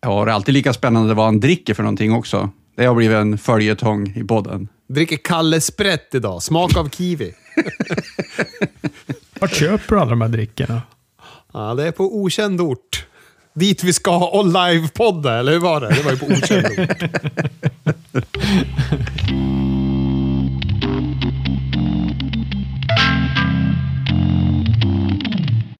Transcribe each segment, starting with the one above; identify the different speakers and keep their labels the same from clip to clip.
Speaker 1: Ja, det är alltid lika spännande vad han dricker för någonting också. Det har blivit en följetong i podden.
Speaker 2: Dricker Kalle Sprätt idag. Smak av kiwi.
Speaker 3: Vart köper du alla de här drickorna?
Speaker 2: Ja, det är på okänd ort. Dit vi ska och livepodda, eller hur var det? Det var ju på okänd ort.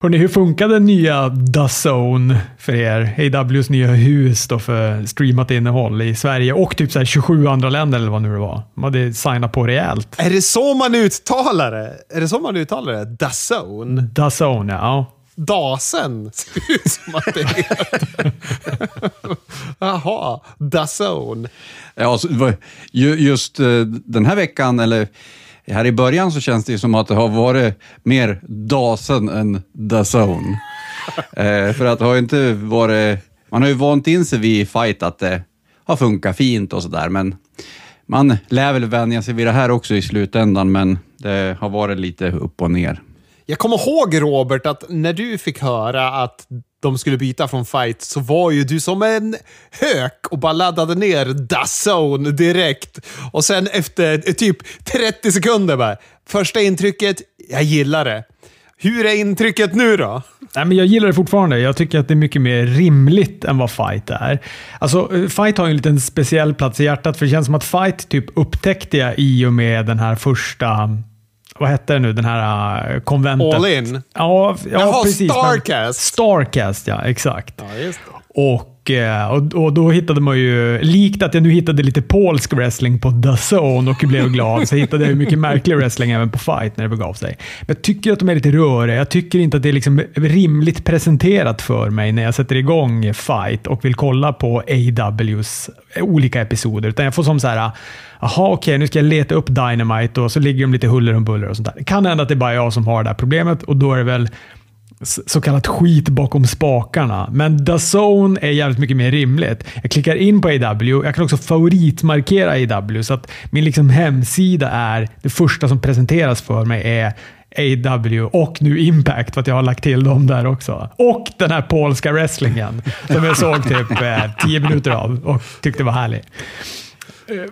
Speaker 3: Hörrni, hur funkar den nya DAZN för er? AWs nya hus då för streamat innehåll i Sverige och typ så 27 andra länder eller vad nu det var. De hade signat på rejält.
Speaker 2: Är det så man uttalar det? Är det så man uttalar det? DAZN?
Speaker 3: DAZN, ja.
Speaker 2: Dasen ser ut som att det heter. Jaha, DAZN.
Speaker 1: Ja, just eh, den här veckan, eller här i början, så känns det ju som att det har varit mer Dasen än DAZN. eh, för att det har ju inte varit... Man har ju vant in sig vid fight att det har funkat fint och sådär, men man lär väl vänja sig vid det här också i slutändan, men det har varit lite upp och ner.
Speaker 2: Jag kommer ihåg Robert att när du fick höra att de skulle byta från fight så var ju du som en hök och bara laddade ner DAZN direkt. Och sen efter eh, typ 30 sekunder bara, första intrycket, jag gillar det. Hur är intrycket nu då?
Speaker 3: Nej, men jag gillar det fortfarande. Jag tycker att det är mycket mer rimligt än vad Fight är. Alltså, eh, Fight har ju en liten speciell plats i hjärtat, för det känns som att Fight typ upptäckte jag i och med den här första... Vad hette det nu? Den här uh, konventet.
Speaker 2: All in?
Speaker 3: Ja, ja
Speaker 2: Jaha,
Speaker 3: precis. men-
Speaker 2: Starcast.
Speaker 3: Starcast, ja. Exakt.
Speaker 2: Ja, just det.
Speaker 3: Och, Eh, och, och då hittade man ju, likt att jag nu hittade lite polsk wrestling på DAZN och blev glad, så hittade jag ju mycket märklig wrestling även på Fight när det begav sig. Men jag tycker att de är lite röriga. Jag tycker inte att det är liksom rimligt presenterat för mig när jag sätter igång Fight och vill kolla på AWs olika episoder. Utan jag får som så här, jaha okej, nu ska jag leta upp Dynamite och så ligger de lite huller om buller och sånt där. Det kan hända att det är bara jag som har det här problemet och då är det väl så kallat skit bakom spakarna. Men DAZN är jävligt mycket mer rimligt. Jag klickar in på AW. Jag kan också favoritmarkera AW så att min liksom hemsida är det första som presenteras för mig är AW och nu Impact för att jag har lagt till dem där också. Och den här polska wrestlingen som jag såg typ eh, 10 minuter av och tyckte var härlig.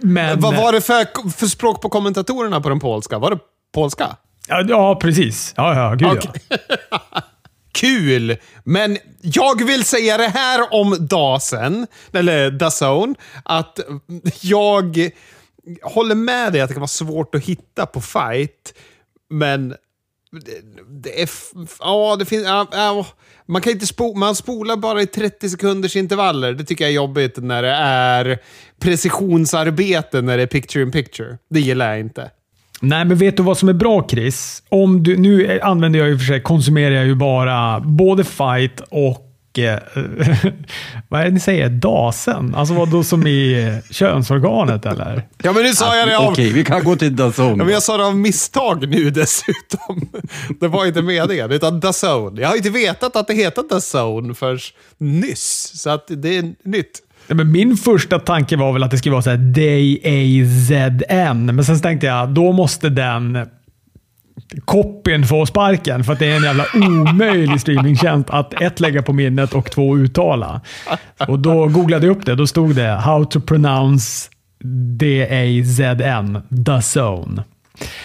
Speaker 3: Men,
Speaker 2: Vad var det för, för språk på kommentatorerna på den polska? Var det polska?
Speaker 3: Ja, ja, precis. Ja, ja, gud
Speaker 2: Okej. Kul! Men jag vill säga det här om Dasen, eller Dazone, att jag håller med dig att det kan vara svårt att hitta på fight, men det, är... Ja, det finns... Ja, ja, man kan inte spo, man spolar bara i 30 sekunders intervaller. Det tycker jag är jobbigt när det är precisionsarbete, när det är picture in picture. Det gillar jag inte.
Speaker 3: Nej, men vet du vad som är bra Chris? Om du, nu använder jag ju för sig, konsumerar jag ju bara både fight och eh, vad är det ni säger? Dasen? Alltså vad då som i könsorganet eller?
Speaker 2: Ja, men nu sa jag det av...
Speaker 1: Okej, vi kan gå till DAZN.
Speaker 2: Ja, men jag sa det av misstag nu dessutom. Det var inte meningen, utan DAZN. Jag har inte vetat att det heter DAZN förrän nyss, så att det är nytt.
Speaker 3: Men min första tanke var väl att det skulle vara så här D-A-Z-N, men sen tänkte jag då måste den copyn få sparken för att det är en jävla omöjlig streamingtjänst att ett lägga på minnet och två uttala. Och då googlade jag upp det. Då stod det “How to pronounce D-A-Z-N, the zone”.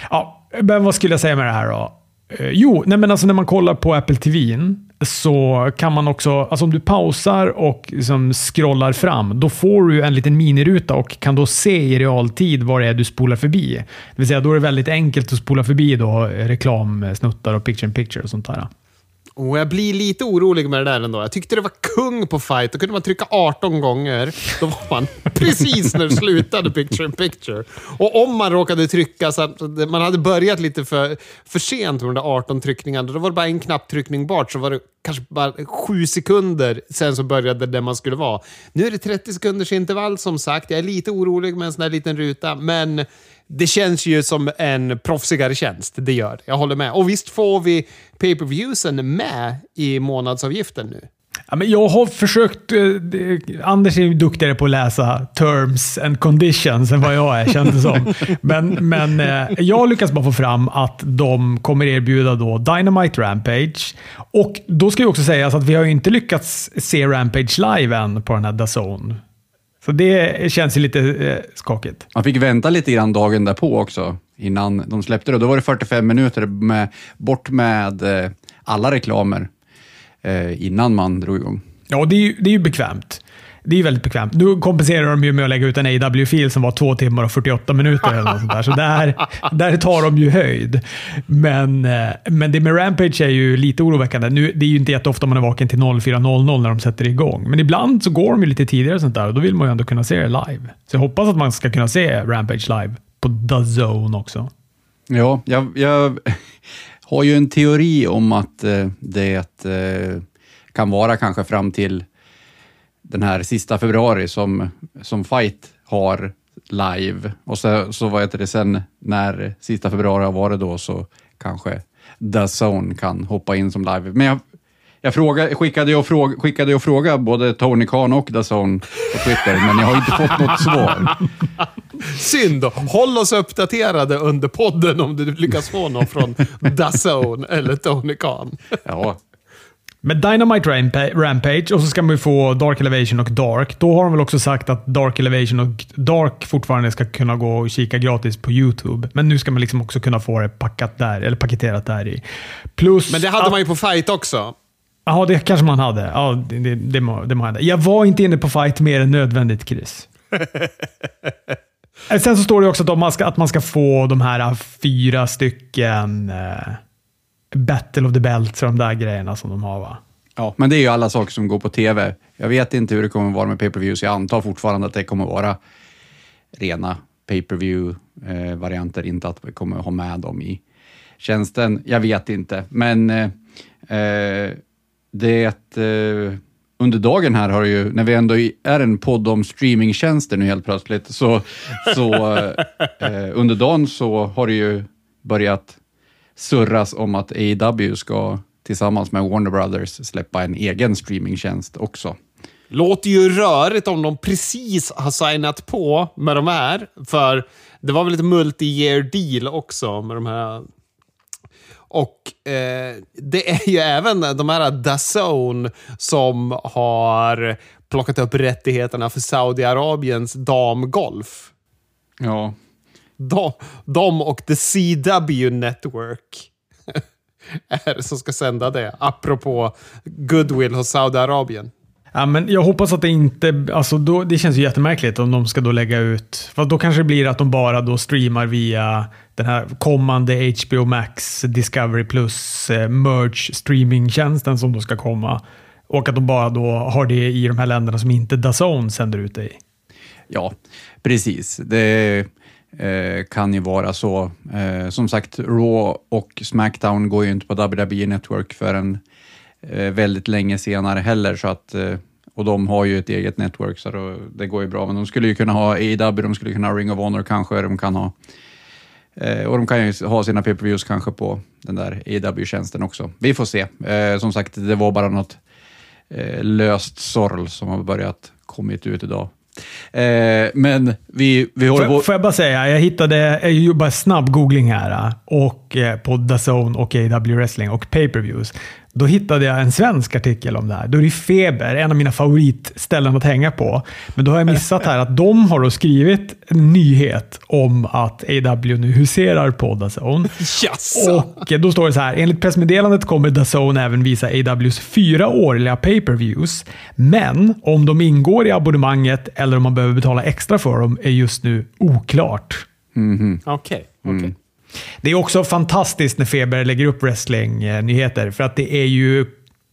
Speaker 3: Ja, men vad skulle jag säga med det här då? Eh, jo, nej men alltså när man kollar på Apple TV'n så kan man också, alltså om du pausar och liksom scrollar fram, då får du en liten miniruta och kan då se i realtid vad det är du spolar förbi. Det vill säga, då är det väldigt enkelt att spola förbi då reklamsnuttar och picture in picture och sånt där.
Speaker 2: Och jag blir lite orolig med det där ändå. Jag tyckte det var kung på fight. Då kunde man trycka 18 gånger. Då var man precis när det slutade picture in picture. Och om man råkade trycka så att man hade börjat lite för, för sent med de där 18 tryckningarna, då var det bara en knapptryckning bort. Så var det kanske bara sju sekunder sen så började det där man skulle vara. Nu är det 30 sekunders intervall som sagt. Jag är lite orolig med en sån här liten ruta, men det känns ju som en proffsigare tjänst. Det gör det. Jag håller med. Och visst får vi pay-per-viewsen med i månadsavgiften nu?
Speaker 3: Ja, men jag har försökt... eh, Anders är ju duktigare på att läsa terms and conditions än vad jag är, känns det som. Men, men eh, jag lyckas bara få fram att de kommer erbjuda då Dynamite Rampage. Och då ska ju också sägas att vi har ju inte lyckats se Rampage live än på den här DAZN. Så det känns ju lite eh, skakigt.
Speaker 1: Man fick vänta lite grann dagen därpå också, innan de släppte det. Då var det 45 minuter med, bort med eh, alla reklamer eh, innan man drog igång.
Speaker 3: Ja, det är ju, det är ju bekvämt. Det är ju väldigt bekvämt. Nu kompenserar de ju med att lägga ut en AW-fil som var två timmar och 48 minuter eller något sånt där. Så där, där tar de ju höjd. Men, eh, men det med Rampage är ju lite oroväckande. Nu, det är ju inte jätteofta man är vaken till 04.00 när de sätter igång. Men ibland så går de ju lite tidigare och sånt där och då vill man ju ändå kunna se det live. Så jag hoppas att man ska kunna se Rampage live på The Zone också.
Speaker 1: Ja, jag, jag har ju en teori om att eh, det eh, kan vara kanske fram till den här sista februari som, som Fight har live. Och så, så vad heter det sen när sista februari har varit då så kanske The Zone kan hoppa in som live. Men jag, jag fråga, skickade, jag fråga, skickade jag fråga både Tony Khan och Zone på Twitter, men jag har inte fått något svar.
Speaker 2: Synd. Håll oss uppdaterade under podden om du lyckas få någon från DAZN eller Tony Khan.
Speaker 1: Ja,
Speaker 3: Med Dynamite Rampa- Rampage och så ska man ju få Dark Elevation och Dark. Då har de väl också sagt att Dark Elevation och Dark fortfarande ska kunna gå och kika gratis på YouTube. Men nu ska man liksom också kunna få det packat där, eller paketerat där i. Plus
Speaker 2: Men det hade
Speaker 3: att-
Speaker 2: man ju på Fight också.
Speaker 3: Ja, det kanske man hade. Ja, det, det, det, det må hända. Jag var inte inne på fight mer än nödvändigt, Chris. Eh, Sen så står det också att, man ska, att man ska få de här fyra stycken eh, Battle of the Belts och de där grejerna som de har va?
Speaker 1: Ja, men det är ju alla saker som går på tv. Jag vet inte hur det kommer vara med pay-per-views. Jag antar fortfarande att det kommer vara rena pay-per-view-varianter, eh, inte att vi kommer ha med dem i tjänsten. Jag vet inte, men eh, eh, det eh, under dagen här har det ju, när vi ändå är en podd om streamingtjänster nu helt plötsligt, så, så eh, eh under dagen så har det ju börjat surras om att AEW ska tillsammans med Warner Brothers släppa en egen streamingtjänst också.
Speaker 2: Låter ju rörigt om de precis har signat på med de här. För det var väl ett multi-year deal också med de här. Och eh, det är ju även de här DAZN som har plockat upp rättigheterna för Saudiarabiens damgolf.
Speaker 1: Ja,
Speaker 2: De, de och The CW Network är som ska sända det. Apropå goodwill hos Saudiarabien.
Speaker 3: Ja, men jag hoppas att det inte... Alltså då, det känns ju jättemärkligt om de ska då lägga ut... För då kanske det blir att de bara då streamar via den här kommande HBO Max Discovery Plus eh, Merge streamingtjänsten som då ska komma. Och att de bara då har det i de här länderna som inte DAZN sänder ut det i.
Speaker 1: ja precis. Det Eh, kan ju vara så. Eh, som sagt, Raw och Smackdown går ju inte på WWE Network förrän eh, väldigt länge senare heller, så att eh, och de har ju ett eget network, så då, det går ju bra. Men de skulle ju kunna ha AEW, de skulle kunna ha Ring of Honor kanske, de kan ha Eh, och de kan ju ha sina pay-per-views kanske på den där AEW-tjänsten också. Vi får se. Eh, som sagt, det var bara något eh, löst sorl som har börjat kommit ut idag. Eh, men vi, vi håller
Speaker 3: Får,
Speaker 1: på...
Speaker 3: får jag bara säga, jag hittade, jag gjorde bara snabb googling här och eh, på DAZN och AW Wrestling och pay-per-views. Då hittade jag en svensk artikel om det här. Då är det Feber, en av mina favoritställen att hänga på. Men då har jag missat här att de har då skrivit en nyhet om att AW nu huserar på DAZN.
Speaker 2: Jaså?
Speaker 3: Och då står det så här. Enligt pressmeddelandet kommer DAZN även visa AWs fyra årliga pay-per-views. Men om de ingår i abonnemanget eller om man behöver betala extra för dem är just nu oklart.
Speaker 2: Okej.
Speaker 1: Mm.
Speaker 3: Det är också fantastiskt när Feber lägger upp wrestling-nyheter för att det är ju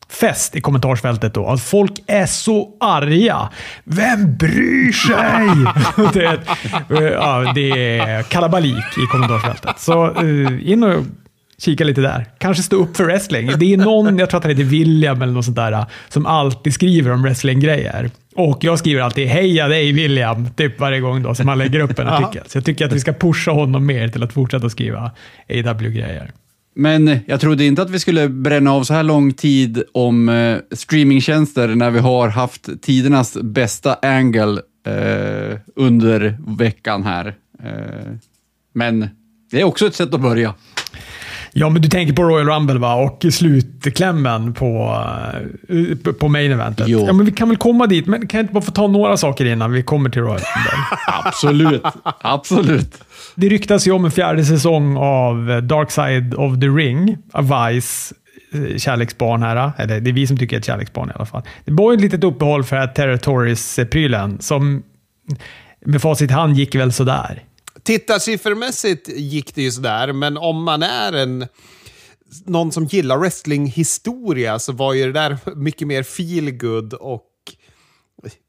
Speaker 3: fest i kommentarsfältet då. Att folk är så arga. Vem bryr sig? det, ja, det är kalabalik i kommentarsfältet. Så uh, in och kika lite där. Kanske stå upp för wrestling. Det är någon, jag tror att han heter William eller något sånt där, som alltid skriver om wrestlinggrejer. Och jag skriver alltid “Heja dig William” typ varje gång då som han lägger upp en artikel. Så jag tycker att vi ska pusha honom mer till att fortsätta skriva AW-grejer.
Speaker 1: Men jag trodde inte att vi skulle bränna av så här lång tid om eh, streamingtjänster när vi har haft tidernas bästa angle eh, under veckan här. Eh, men det är också ett sätt att börja.
Speaker 3: Ja, men du tänker på Royal Rumble va? och slutklämmen på, eh, på main eventet.
Speaker 1: Jo.
Speaker 3: Ja, men vi kan väl komma dit, men kan jag inte bara få ta några saker innan vi kommer till Royal Rumble?
Speaker 1: Absolut. Absolut.
Speaker 3: Det ryktas ju om en fjärde säsong av Dark Side of the Ring, Vice eh, kärleksbarn här. Eller det är vi som tycker att det är ett kärleksbarn i alla fall. Det var ett litet uppehåll för att Territories-prylen som med facit hand gick väl sådär.
Speaker 2: Tittarsiffermässigt gick det ju sådär, men om man är en någon som gillar wrestlinghistoria så var ju det där mycket mer feel good och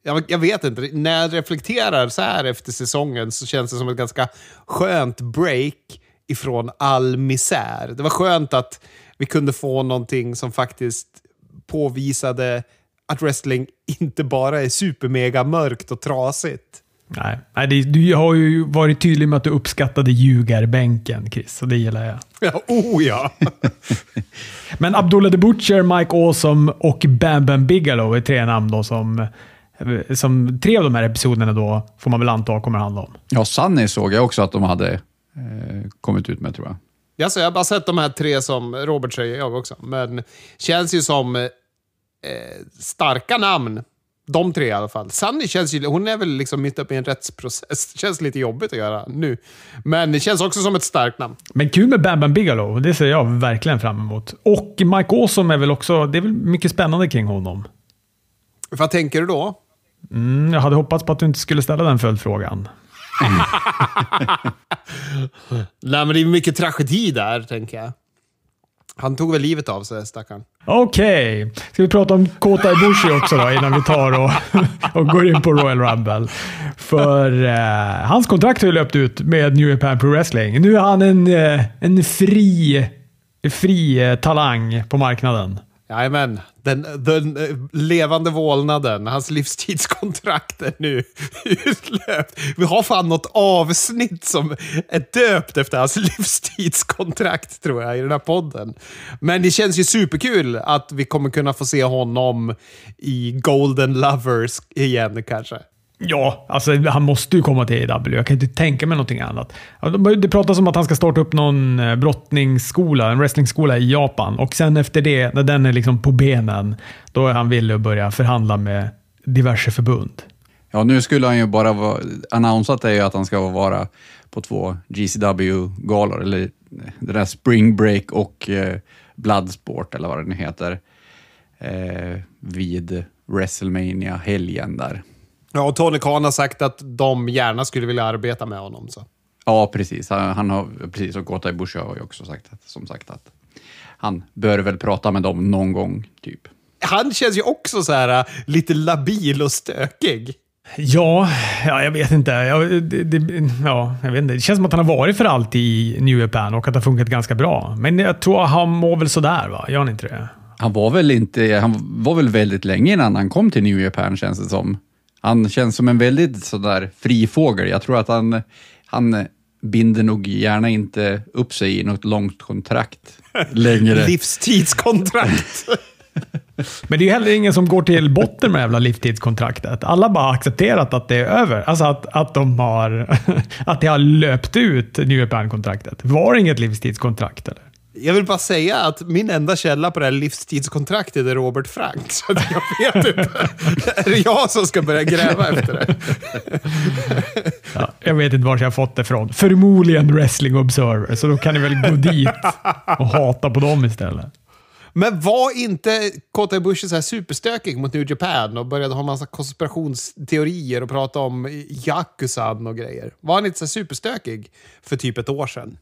Speaker 2: jag, jag vet inte, när jag reflekterar så här efter säsongen så känns det som ett ganska skönt break ifrån all misär. Det var skönt att vi kunde få någonting som faktiskt påvisade att wrestling inte bara är supermega mörkt och trasigt.
Speaker 3: Nej, nej det, du har ju varit tydlig med att du uppskattade ljugarbänken, Chris, och det gillar jag.
Speaker 2: Ja, oh ja!
Speaker 3: Men Abdullah the Butcher, Mike Awesome och Bam Bam Bigelow är tre namn då som, som tre av de här episoderna då, får man väl anta, kommer handla om.
Speaker 1: Ja, Sunny såg jag också att de hade eh, kommit ut med, tror jag.
Speaker 2: Alltså, jag har bara sett de här tre som Robert säger, jag också. Men känns ju som eh, starka namn. De tre i alla fall. Sunny känns ju, hon är väl liksom mitt uppe i en rättsprocess. Det känns lite jobbigt att göra nu. Men det känns också som ett starkt namn.
Speaker 3: Men kul med Bam Bam Bigelow, det ser jag verkligen fram emot. Och Mike Awesome är väl också, det är väl mycket spännande kring honom.
Speaker 2: Vad tänker du då?
Speaker 3: Mm, jag hade hoppats på att du inte skulle ställa den följdfrågan.
Speaker 2: Nej, men det är mycket tragedi där, tänker jag. Han tog väl livet av sig, stackarn.
Speaker 3: Okej, okay. ska vi prata om Kota Ibushi också då innan vi tar och, och går in på Royal Rumble? För eh, hans kontrakt har ju löpt ut med New Japan Pro Wrestling. Nu är han en, eh, en fri, fri eh, talang på marknaden.
Speaker 2: Jajamän, den, den eh, levande vålnaden, hans livstidskontrakt är nu utlöpt. Vi har fan något avsnitt som är döpt efter hans livstidskontrakt, tror jag, i den här podden. Men det känns ju superkul att vi kommer kunna få se honom i Golden Lovers igen, kanske.
Speaker 3: Ja, alltså han måste ju komma till AW. Jag kan inte tänka mig någonting annat. Alltså, det pratas om att han ska starta upp någon eh, brottningsskola, en wrestlingskola i Japan. Och sen efter det, när den är liksom på benen, då är han villig att börja förhandla med diverse förbund.
Speaker 1: Ja, nu skulle han ju bara vara... Annonsat är ju att han ska vara på två GCW-galor, eller eh, det där Spring Break och eh, Bloodsport, eller vad det nu heter, eh, vid WrestleMania helgen där.
Speaker 2: Ja, och Tony Khan har sagt att de gärna skulle vilja arbeta med honom. Så.
Speaker 1: Ja, precis. Han, han har, precis och Kota Ibushi har ju också sagt att, som sagt att han bör väl prata med dem någon gång, typ.
Speaker 2: Han känns ju också så här lite labil och stökig.
Speaker 3: Ja, ja jag vet inte. Ja det, det, ja, jag vet inte. Det känns som att han har varit för alltid i New Japan och att det har funkat ganska bra. Men jag tror han mår väl sådär, va? Gör han inte det?
Speaker 1: Han var väl inte... Han var väl väldigt länge innan han kom till New Japan, känns det som. Han känns som en väldigt sådär fri fågel. Jag tror att han, han binder nog gärna inte upp sig i något långt kontrakt längre.
Speaker 2: Livstidskontrakt.
Speaker 3: Men det är heller ingen som går till botten med det jävla livstidskontraktet. Alla bara accepterat att det är över. Alltså att, att de har, att det har löpt ut New Japan-kontraktet. Var det inget livstidskontrakt eller?
Speaker 2: Jag vill bara säga att min enda källa på det här livstidskontraktet är Robert Frank. Så jag vet inte. är det jag som ska börja gräva efter det?
Speaker 3: ja, jag vet inte var jag har fått det ifrån. Förmodligen Wrestling Observer, så då kan ni väl gå dit och hata på dem istället.
Speaker 2: Men var inte Kota Ibushi så här superstökig mot New Japan och började ha massa konspirationsteorier och prata om Yakuzan och grejer? Var han inte så superstökig för typ ett år sedan?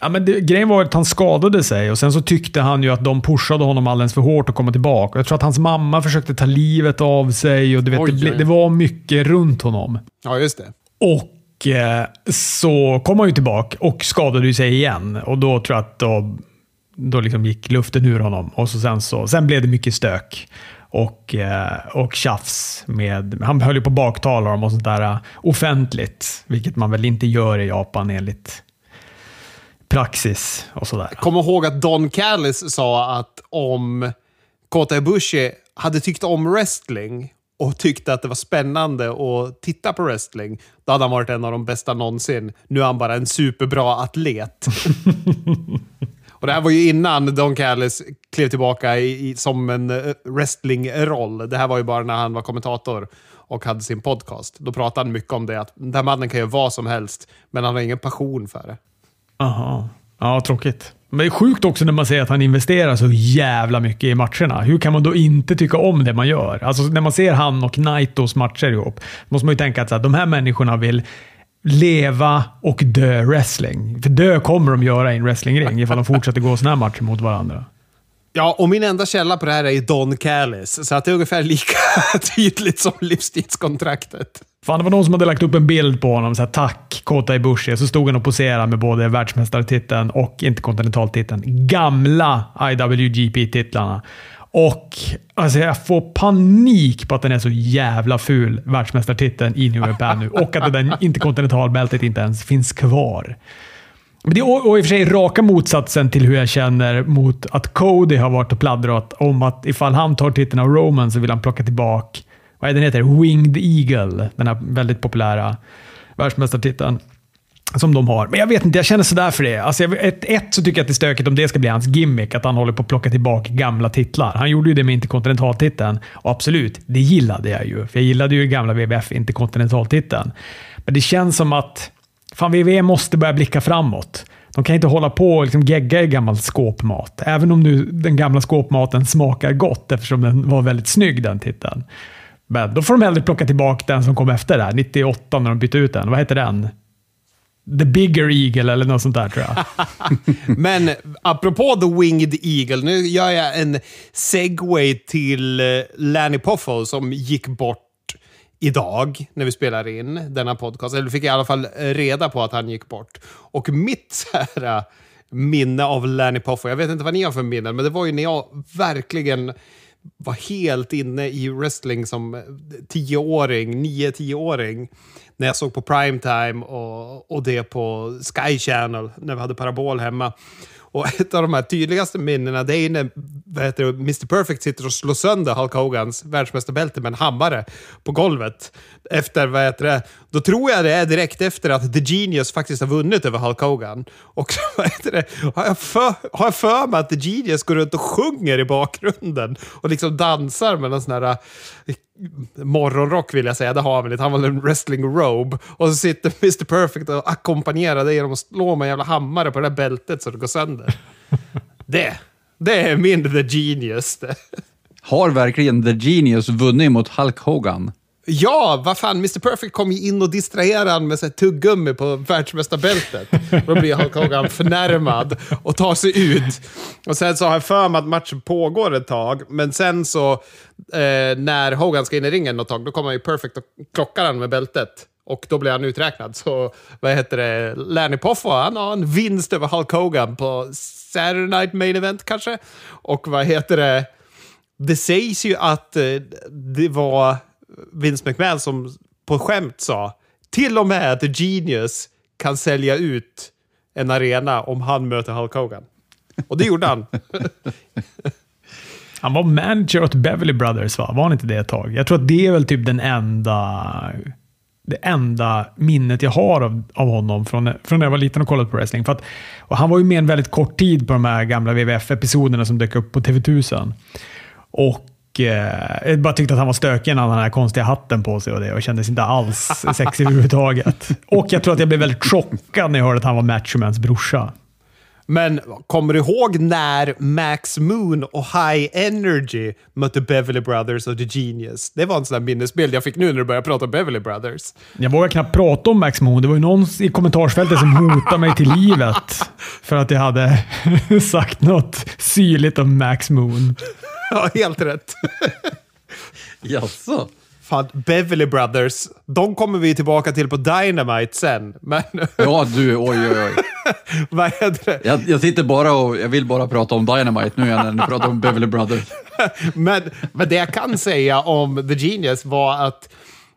Speaker 3: Ja, men det, grejen var att han skadade sig och sen så tyckte han ju att de pushade honom alldeles för hårt att komma tillbaka. Jag tror att hans mamma försökte ta livet av sig och du vet, det, det, var mycket runt honom.
Speaker 2: Ja, just det.
Speaker 3: Och eh, så kom han ju tillbaka och skadade sig igen. Och då tror jag att då, då liksom gick luften ur honom. Och så sen, så, sen blev det mycket stök och, eh, och tjafs. Med, han höll ju på att baktala dem och sånt där offentligt, vilket man väl inte gör i Japan enligt praxis och sådär.
Speaker 2: Kom ihåg att Don Callis sa att om Kota Ibushi hade tyckt om wrestling och tyckte att det var spännande att titta på wrestling, då hade han varit en av de bästa någonsin. Nu är han bara en superbra atlet. och det här var ju innan Don Callis klev tillbaka i, i, som en eh, wrestlingroll. Det här var ju bara när han var kommentator och hade sin podcast. Då pratade han mycket om det, att den här mannen kan göra vad som helst, men han har ingen passion för det.
Speaker 3: Aha. Ja, tråkigt. Men det är sjukt också när man ser att han investerar så jävla mycket i matcherna. Hur kan man då inte tycka om det man gör? Alltså när man ser han och Naitos matcher ihop, måste man ju tänka att så här, de här människorna vill leva och dö wrestling. För dö kommer de göra i en wrestlingring ifall de fortsätter gå sådana här matcher mot varandra.
Speaker 2: Ja, och min enda källa på det här är Don Callis, så att det är ungefär lika tydligt som livstidskontraktet.
Speaker 3: Fan, det var någon som hade lagt upp en bild på honom. Så här, Tack Kota Ibushi. Så stod han och poserade med både världsmästartiteln och interkontinentaltiteln. Gamla IWGP-titlarna. Och alltså, jag får panik på att den är så jävla ful, världsmästartiteln i New Japan nu. Och att det där interkontinentalbältet inte ens finns kvar. Men det är och i och för sig raka motsatsen till hur jag känner mot att Cody har varit och pladdrat om att ifall han tar titeln av Roman så vill han plocka tillbaka vad är den heter? Winged Eagle. Den här väldigt populära världsmästartiteln som de har. Men jag vet inte, jag känner sådär för det. Alltså, ett, ett så tycker jag att det är stökigt om det ska bli hans gimmick, att han håller på att plocka tillbaka gamla titlar. Han gjorde ju det med interkontinentaltiteln och absolut, det gillade jag ju. För jag gillade ju gamla WWF interkontinentaltiteln. Men det känns som att fan, VV måste börja blicka framåt. De kan inte hålla på och liksom gegga i gammal skåpmat. Även om nu den gamla skåpmaten smakar gott eftersom den var väldigt snygg den titeln. Men då får de hellre plocka tillbaka den som kom efter där, 98 när de bytte ut den. Vad heter den? The Bigger Eagle eller något sånt där tror jag.
Speaker 2: Men apropå The Winged Eagle, nu gör jag en segway till eh, Lanny Poffo som gick bort idag när vi spelar in denna podcast. Eller fick i alla fall reda på att han gick bort. Och mitt så här, äh, minne av Lanny Poffo, jag vet inte vad ni har för minnen, men det var ju när jag verkligen var helt inne i wrestling som äh, tioåring, nio, tioåring. När jag såg på primetime och, och det på Sky Channel när vi hade parabol hemma. Och ett av de här tydligaste minnena det är när vad heter det, Mr Perfect sitter och slår sönder Hulk Hogans världsmästarbälte med en hammare på golvet. Efter, vad heter det, då tror jag det är direkt efter att The Genius faktiskt har vunnit över Hulk Hogan. Och vad heter det, har jag, för, har jag för mig att The Genius går runt och sjunger i bakgrunden och liksom dansar med någon sån här morgonrock vill jag säga, det har han väl Han var en wrestling robe. Och så sitter Mr Perfect och ackompanjerar det genom att slå med en jävla hammare på det där bältet så det går sönder. det, det är min The Genius.
Speaker 1: Har verkligen The Genius vunnit mot Hulk Hogan?
Speaker 2: Ja, vad fan, Mr Perfect kom ju in och distraherade honom med så tuggummi på världsmästarbältet. Då blir Hulk Hogan förnärmad och tar sig ut. Och sen så har jag för mig att matchen pågår ett tag, men sen så eh, när Hogan ska in i ringen något tag, då kommer ju Perfect och klockar han med bältet. Och då blir han uträknad. Så vad heter det? Lanny Poffo, han har en vinst över Hulk Hogan på Saturday Night Main Event kanske. Och vad heter det? Det sägs ju att eh, det var Vince McMahon som på skämt sa till och med The Genius kan sälja ut en arena om han möter Hulk Hogan. Och det gjorde han.
Speaker 3: han var manager åt Beverly Brothers, va? Var han inte det ett tag? Jag tror att det är väl typ den enda det enda minnet jag har av, av honom från, från när jag var liten och kollade på wrestling. För att, och han var ju med en väldigt kort tid på de här gamla WWF-episoderna som dök upp på TV1000. Och eh, jag bara tyckte att han var stökig när han hade den här konstiga hatten på sig och det och kändes inte alls sexig överhuvudtaget. Och jag tror att jag blev väldigt chockad när jag hörde att han var Matchmans brorsa.
Speaker 2: Men kommer du ihåg när Max Moon och High Energy mötte Beverly Brothers och The Genius? Det var en sån där minnesbild jag fick nu när du började prata om Beverly Brothers.
Speaker 3: Jag vågar knappt prata om Max Moon. Det var ju någon i kommentarsfältet som hotade mig till livet för att jag hade sagt något syrligt om Max Moon.
Speaker 2: Ja, helt rätt.
Speaker 1: Jaså?
Speaker 2: Fan, Beverly Brothers, de kommer vi tillbaka till på Dynamite sen. Men...
Speaker 1: Ja, du, oj, oj, oj.
Speaker 2: Vad heter det?
Speaker 1: Jag, jag sitter bara och jag vill bara prata om Dynamite nu när ni pratar om Beverly Brothers.
Speaker 2: men, men det jag kan säga om The Genius var att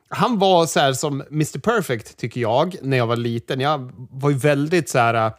Speaker 2: han var så här som Mr Perfect, tycker jag, när jag var liten. Jag var ju väldigt så här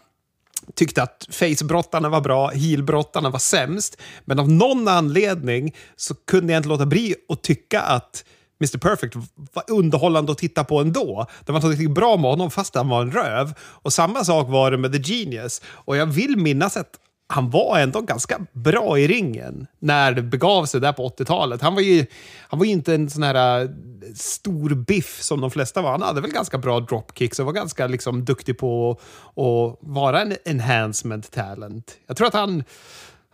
Speaker 2: tyckte att face-brottarna var bra, heel-brottarna var sämst. Men av någon anledning så kunde jag inte låta bli att tycka att Mr Perfect var underhållande att titta på ändå. Det var något riktigt bra med honom fast han var en röv. Och samma sak var det med The Genius. Och jag vill minnas att han var ändå ganska bra i ringen när det begav sig där på 80-talet. Han var ju, han var ju inte en sån här äh, stor biff som de flesta var. Han hade väl ganska bra dropkicks och var ganska liksom, duktig på att vara en enhancement talent. Jag tror att han,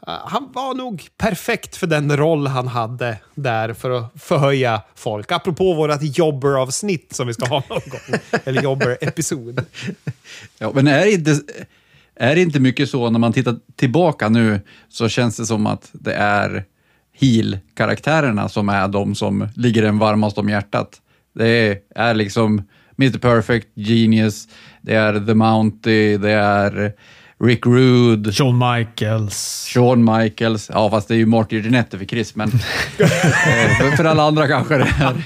Speaker 2: äh, han var nog perfekt för den roll han hade där för att förhöja folk. Apropå vårt jobber-avsnitt som vi ska ha någon gång. Eller jobber-episod.
Speaker 1: Ja, men är inte... Är det inte mycket så när man tittar tillbaka nu så känns det som att det är heel-karaktärerna som är de som ligger en varmast om hjärtat. Det är liksom Mr Perfect, Genius, det är The Mountie, det är Rick Rude.
Speaker 3: Shawn Michaels.
Speaker 1: Shawn Michaels. Ja, fast det är ju Marty Jannetty för Chris, men eh, för alla andra kanske det är,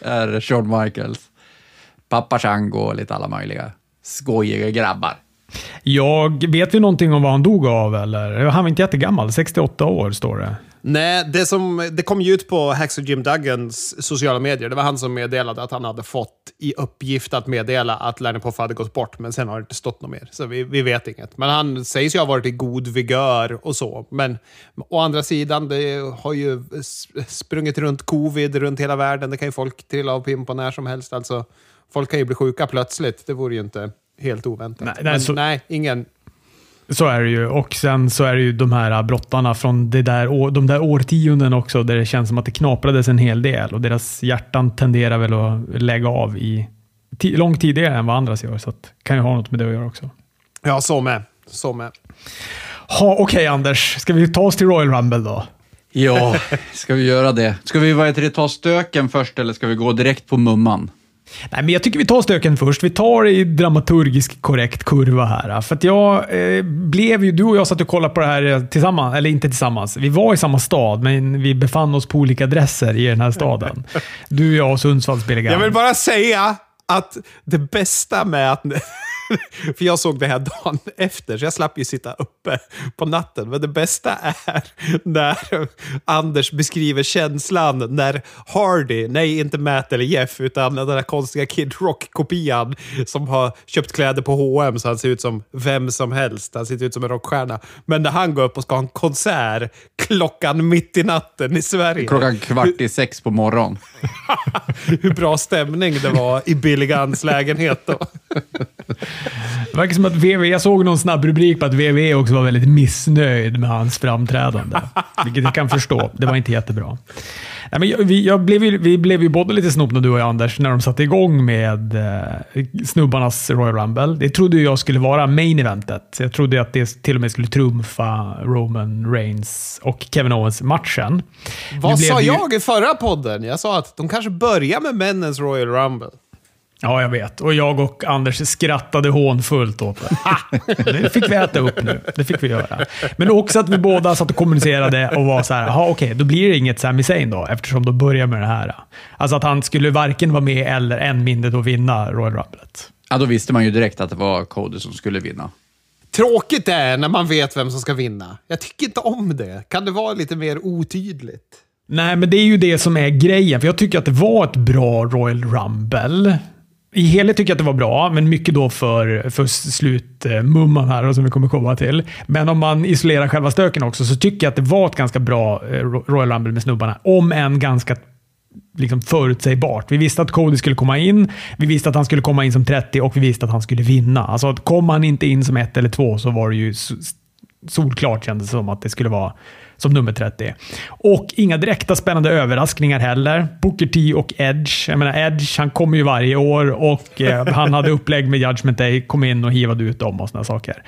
Speaker 1: är Shawn Michaels. Pappa Shango och lite alla möjliga skojiga grabbar.
Speaker 3: Jag Vet vi någonting om vad han dog av? Eller? Han var inte jättegammal, 68 år står det.
Speaker 2: Nej, det, som, det kom ju ut på Hacksaw Jim Duggans sociala medier. Det var han som meddelade att han hade fått i uppgift att meddela att Lenny Poff hade gått bort, men sen har det inte stått något mer. Så vi, vi vet inget. Men han sägs ju ha varit i god vigör och så. Men å andra sidan, det har ju sprungit runt covid runt hela världen. Det kan ju folk trilla av pimp på när som helst. Alltså, folk kan ju bli sjuka plötsligt. Det vore ju inte helt oväntat. Nej, nej, så, nej, ingen...
Speaker 3: Så är det ju. Och sen så är det ju de här brottarna från det där, de där årtionden också, där det känns som att det knaprades en hel del och deras hjärtan tenderar väl att lägga av i långt tidigare än vad andras gör. Så det kan ju ha något med det att göra också.
Speaker 2: Ja, så med. Så med.
Speaker 3: Okej, okay, Anders. Ska vi ta oss till Royal Rumble då?
Speaker 1: Ja, ska vi göra det? Ska vi vad heter det, ta stöken först eller ska vi gå direkt på mumman?
Speaker 3: Nej, men jag tycker vi tar stöken först. Vi tar i dramaturgisk korrekt kurva här. För att jag eh, blev ju... Du och jag satt och kollade på det här tillsammans. Eller inte tillsammans. Vi var i samma stad, men vi befann oss på olika adresser i den här staden. Du, jag och Sundsvalls
Speaker 2: Jag vill bara säga att det bästa med att För jag såg det här dagen efter, så jag slapp ju sitta uppe på natten. Men det bästa är när Anders beskriver känslan när Hardy, nej inte Matt eller Jeff, utan den där konstiga Kid Rock-kopian som har köpt kläder på H&M så han ser ut som vem som helst. Han ser ut som en rockstjärna. Men när han går upp och ska ha en konsert klockan mitt i natten i Sverige.
Speaker 1: Klockan kvart i sex på morgonen.
Speaker 2: Hur bra stämning det var i Billy Guns lägenhet då.
Speaker 3: Det verkar som att VV, jag såg någon snabb rubrik på att VV också var väldigt missnöjd med hans framträdande. Vilket jag kan förstå. Det var inte jättebra. Nej, men jag, vi, jag blev ju, vi blev ju båda lite snopna, du och jag Anders, när de satte igång med eh, snubbarnas Royal Rumble. Det trodde jag skulle vara main eventet. Jag trodde att det till och med skulle trumfa Roman Reigns och Kevin Owens-matchen.
Speaker 2: Vad sa jag i förra podden? Jag sa att de kanske börjar med männens Royal Rumble.
Speaker 3: Ja, jag vet. Och jag och Anders skrattade hånfullt åt det. det fick vi äta upp nu. Det fick vi göra. Men också att vi båda satt och kommunicerade och var så här, okej, okay, då blir det inget Sami Zayn då, eftersom de börjar med det här. Alltså att han skulle varken vara med eller än mindre då vinna Royal Rumble.
Speaker 1: Ja, då visste man ju direkt att det var Cody som skulle vinna.
Speaker 2: Tråkigt det är när man vet vem som ska vinna. Jag tycker inte om det. Kan det vara lite mer otydligt?
Speaker 3: Nej, men det är ju det som är grejen. För jag tycker att det var ett bra Royal Rumble i helhet tycker jag att det var bra, men mycket då för, för slutmumman här som vi kommer komma till. Men om man isolerar själva stöken också så tycker jag att det var ett ganska bra eh, Royal Rumble med snubbarna. Om än ganska liksom förutsägbart. Vi visste att Cody skulle komma in, vi visste att han skulle komma in som 30 och vi visste att han skulle vinna. Alltså, kom han inte in som ett eller två så var det ju solklart kändes det som att det skulle vara som nummer 30. Och inga direkta spännande överraskningar heller. Booker T och Edge. Jag menar, Edge han kommer ju varje år och eh, han hade upplägg med Judgment Day, kom in och hivade ut dem och sådana saker.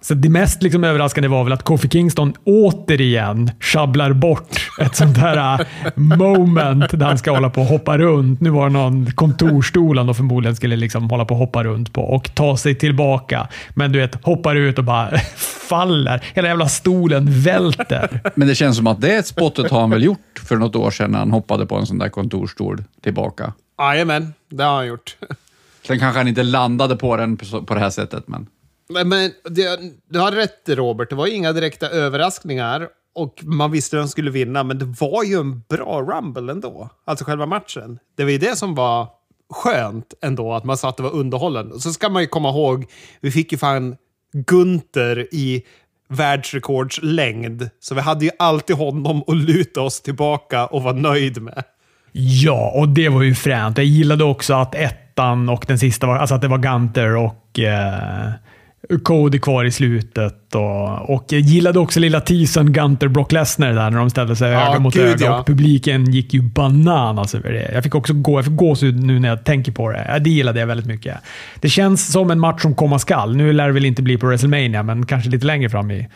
Speaker 3: Så det mest liksom överraskande var väl att Kofi Kingston återigen sjabblar bort ett sånt här äh, moment där han ska hålla på och hoppa runt. Nu var det någon kontorstol han förmodligen skulle liksom hålla på och hoppa runt på och ta sig tillbaka. Men du vet, hoppar ut och bara faller. Hela jävla stolen välter.
Speaker 1: Men det känns som att det spottet har han väl gjort för något år sedan när han hoppade på en sån där kontorstol tillbaka.
Speaker 2: Jajamän, det har han gjort.
Speaker 1: Sen kanske han inte landade på den på det här sättet, men...
Speaker 2: Men det, du har rätt Robert, det var inga direkta överraskningar. Och man visste vem som skulle vinna, men det var ju en bra rumble ändå. Alltså själva matchen. Det var ju det som var skönt ändå, att man sa att det var underhållande. Och så ska man ju komma ihåg, vi fick ju fan Gunter i världsrekordslängd. Så vi hade ju alltid honom att luta oss tillbaka och vara nöjd med.
Speaker 3: Ja, och det var ju fränt. Jag gillade också att ettan och den sista var, alltså att det var Gunter och eh, Cody kvar i slutet. Och, och jag gillade också lilla teasern Gunter Brock Lesnar där när de ställde sig
Speaker 2: Ja,
Speaker 3: öga mot
Speaker 2: gud,
Speaker 3: öga
Speaker 2: ja.
Speaker 3: och publiken gick ju bananas över det. Jag fick också gå, jag fick gåshud nu när jag tänker på det. Ja, Det gillade jag väldigt mycket. Det känns som en match som komma skall. Nu lär det väl inte bli på WrestleMania, men kanske lite längre fram i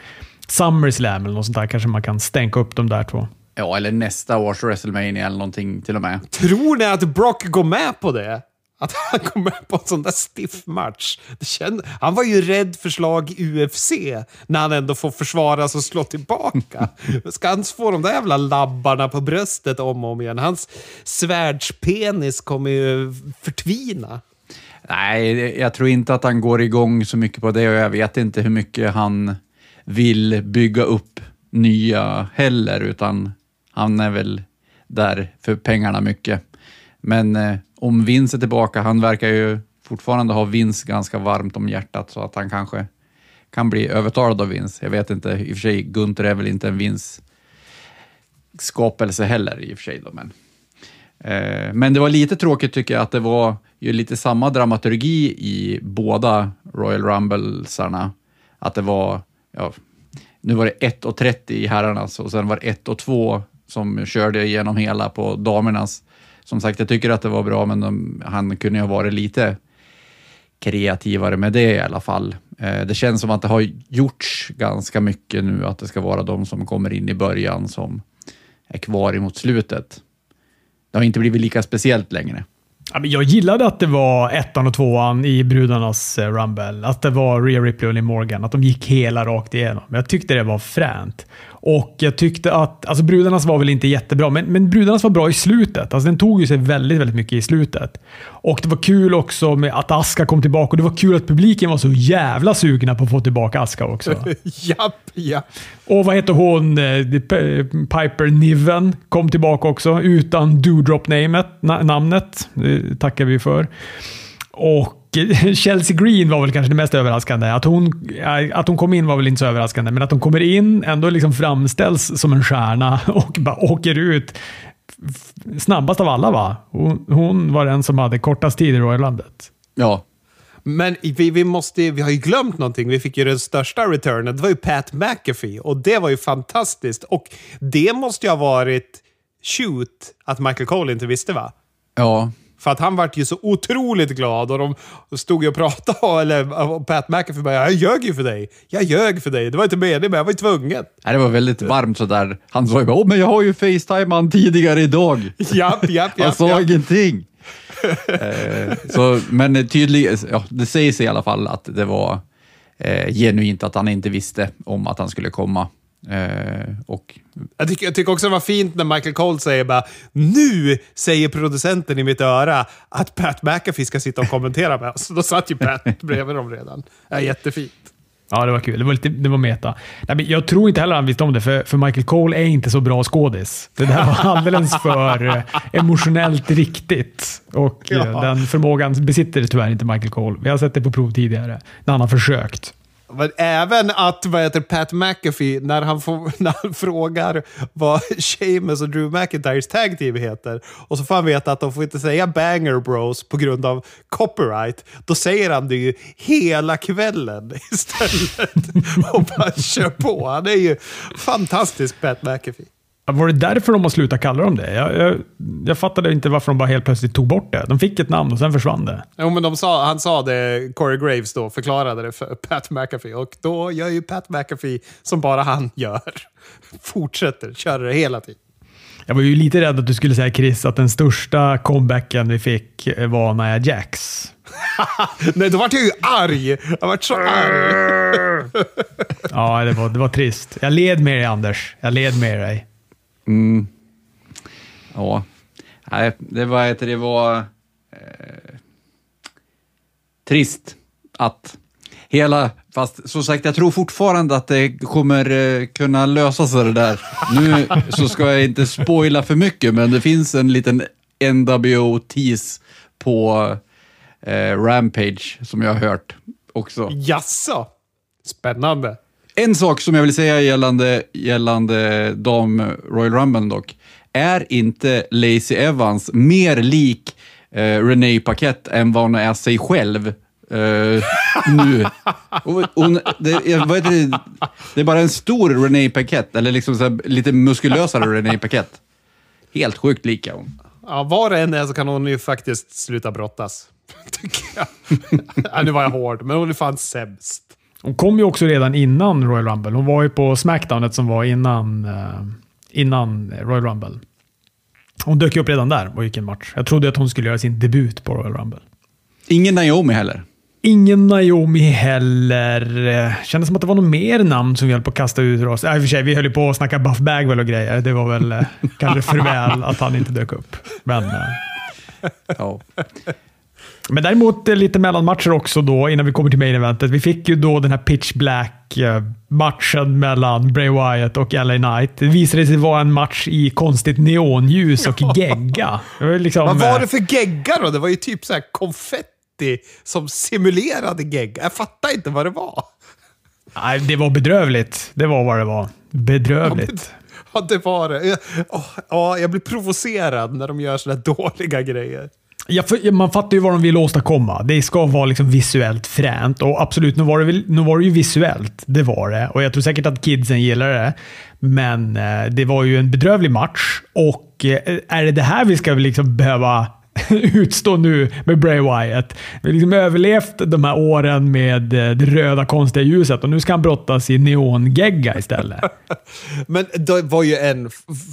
Speaker 3: SummerSlam eller något sånt där. Kanske man kan stänka upp de där två.
Speaker 1: Ja, eller nästa års WrestleMania eller någonting till och med.
Speaker 2: Tror ni att Brock går med på det? Att han kommer med på en sån där stiff match? Det känd... Han var ju rädd för slag i UFC när han ändå får försvara sig och slå tillbaka. Ska han få de där jävla labbarna på bröstet om och om igen? Hans svärdspenis kommer ju förtvina.
Speaker 1: Nej, jag tror inte att han går igång så mycket på det och jag vet inte hur mycket han vill bygga upp nya heller, utan han är väl där för pengarna mycket. Men eh, om Vince är tillbaka, han verkar ju fortfarande ha Vince ganska varmt om hjärtat så att han kanske kan bli övertalad av Vince. Jag vet inte, i och för sig, Gunther är väl inte en Vince skapelse heller i och för sig. Då, men. Eh, men det var lite tråkigt tycker jag att det var ju lite samma dramaturgi i båda Royal Rumblesarna. Att det var, ja, nu var det 1.30 i herrarnas och sen var det 1.02 som körde igenom hela på damernas. Som sagt, jag tycker att det var bra, men de, han kunde ju ha varit lite kreativare med det i alla fall. Eh, det känns som att det har gjorts ganska mycket nu, att det ska vara de som kommer in i början som är kvar emot slutet. Det har inte blivit lika speciellt längre.
Speaker 3: Jag gillade att det var ettan och tvåan i brudarnas eh, Rumble. Att det var Rhea Ripley och Liv Morgan. Att de gick hela rakt igenom. Jag tyckte det var fränt. Och jag tyckte att, alltså brudarnas var väl inte jättebra, men, men brudarnas var bra i slutet. Alltså den tog ju sig väldigt, väldigt mycket i slutet. Och det var kul också med att Aska kom tillbaka och det var kul att publiken var så jävla sugna på att få tillbaka Aska också.
Speaker 2: japp, japp.
Speaker 3: Och vad heter hon? eh, Piper Niven kom tillbaka också utan Doodrop-namnet. na- namnet. Det tackar vi för. Och Chelsea Green var väl kanske det mest överraskande. Att hon, eh, att hon kom in var väl inte så överraskande, men att hon kommer in, ändå liksom framställs som en stjärna och bara åker ut snabbast av alla va? Hon, hon var den som hade kortast tid i Royal Landet.
Speaker 1: Ja,
Speaker 2: Men vi, vi, måste, vi har ju glömt någonting. Vi fick ju den största returnen. Det var ju Pat McAfee och det var ju fantastiskt. Och det måste ju ha varit shoot att Michael Cole inte visste va?
Speaker 1: ja,
Speaker 2: För att han vart ju så otroligt glad och de stod ju och pratade eller, Pat McAfee bara “Jag ljög ju för dig. Jag ljög för dig. Det var inte meningen, men jag var ju tvungen.”
Speaker 1: Nej, det var väldigt varmt sådär. Han sa ju bara, åh, men jag har ju Facetime han tidigare idag.
Speaker 2: Japp, japp,
Speaker 1: Han
Speaker 2: japp.
Speaker 1: sa
Speaker 2: japp.
Speaker 1: ingenting. eh, så, men tydligt, ja, det sägs i alla fall att det var eh, genuint att han inte visste om att han skulle komma. Eh, och
Speaker 2: Jag tycker, jag tycker också det var fint när Michael Cole säger bara “Nu säger producenten i mitt öra att Pat McAfee ska sitta och kommentera med oss”. Då satt ju Pat bredvid dem redan. Ja, jättefint.
Speaker 3: Ja, det var kul. Det var, lite, det var meta. Nej, men jag tror inte heller han visste om det, för, för Michael Cole är inte så bra skådis. Det där var alldeles för eh, emotionellt riktigt. Och eh,
Speaker 2: Ja.
Speaker 3: den förmågan besitter tyvärr inte Michael Cole. Vi har sett det på prov tidigare, när han har försökt.
Speaker 2: Men även att vad heter Pat McAfee, när han, får, när han frågar vad Seamus och Drew McIntyres tag team heter, och så får han veta att de får inte säga banger bros på grund av copyright, då säger han det ju hela kvällen istället. och bara kör på. Han är ju fantastisk Pat McAfee.
Speaker 3: Var det därför de har slutat kalla dem det? Jag, jag, jag fattade inte varför de bara helt plötsligt tog bort det. De fick ett namn och sen försvann det.
Speaker 2: Jo, men de sa, han sa det, Corey Graves då, förklarade det för Pat McAfee. Och då gör ju Pat McAfee som bara han gör. Fortsätter köra det hela tiden.
Speaker 3: Jag var ju lite rädd att du skulle säga Chris att den största comebacken vi fick eh, var Nia Jax.
Speaker 2: Nej, då vart jag ju arg. Jag vart så arg.
Speaker 3: Ja, det var, det var trist. Jag led med dig Anders. Jag led med dig.
Speaker 1: Ja, nej, det var, heter det var eh, trist att hela, fast som sagt, jag tror fortfarande att det kommer eh, kunna lösa sig det där. Nu så ska jag inte spoila för mycket, men det finns en liten NWO-tease på eh, Rampage som jag har hört också.
Speaker 2: Jaså? Spännande.
Speaker 1: En sak som jag vill säga gällande, gällande dam Royal Rumble dock, är inte Lacey Evans mer lik eh, Renee Paquette än vad hon är sig själv eh, nu? Hon, hon, det, jag vet det? det är bara en stor Renee Paquette, eller liksom så här, lite muskulösare Renee Paquette. Helt sjukt lika hon.
Speaker 2: Ja, var det än är så kan hon ju faktiskt sluta brottas. Tycker jag. ja, nu var jag hård, men hon är fan sämst.
Speaker 3: Hon kom ju också redan innan Royal Rumble. Hon var ju på Smackdownet som var innan, uh, innan Royal Rumble. Hon dök ju upp redan där och gick en match. Jag trodde att hon skulle göra sin debut på Royal Rumble.
Speaker 1: Ingen Naomi heller.
Speaker 3: Ingen Naomi heller. Kändes som att det var något mer namn som vi höll på att kasta ut oss. Äh, I och för sig, vi höll ju på att snacka Buff Bagwell och grejer. Det var väl eh, kanske för väl att han inte dök upp. Men, eh.
Speaker 1: Ja.
Speaker 3: Men däremot eh, lite mellanmatcher också då innan vi kommer till main eventet. Vi fick ju då den här pitch black eh, matchen mellan Bray Wyatt och LA Knight. Det visade sig vara en match i konstigt neonljus och gegga. Det var liksom,
Speaker 2: Vad var det
Speaker 3: eh,
Speaker 2: för gegga då? Det var ju typ så här konfetti som simulerade gegga. Jag fattar inte vad det var.
Speaker 3: Nej, det var bedrövligt. Det var vad det var. Bedrövligt.
Speaker 2: Ja, det var det. Ja, jag blir provocerad när de gör sådana dåliga grejer.
Speaker 3: Ja, för, man fattar ju vad de vill åstadkomma. Det ska vara liksom visuellt fränt och absolut, nu var, det, nu var det ju visuellt. Det var det. Och jag tror säkert att kidsen gillar det. Men eh, det var ju en bedrövlig match och eh, är det det här vi ska liksom behöva utstå nu med Bray Wyatt? Vi har liksom överlevt de här åren med eh, det röda konstiga ljuset och nu ska han brottas i neongegga istället.
Speaker 2: Men det var ju en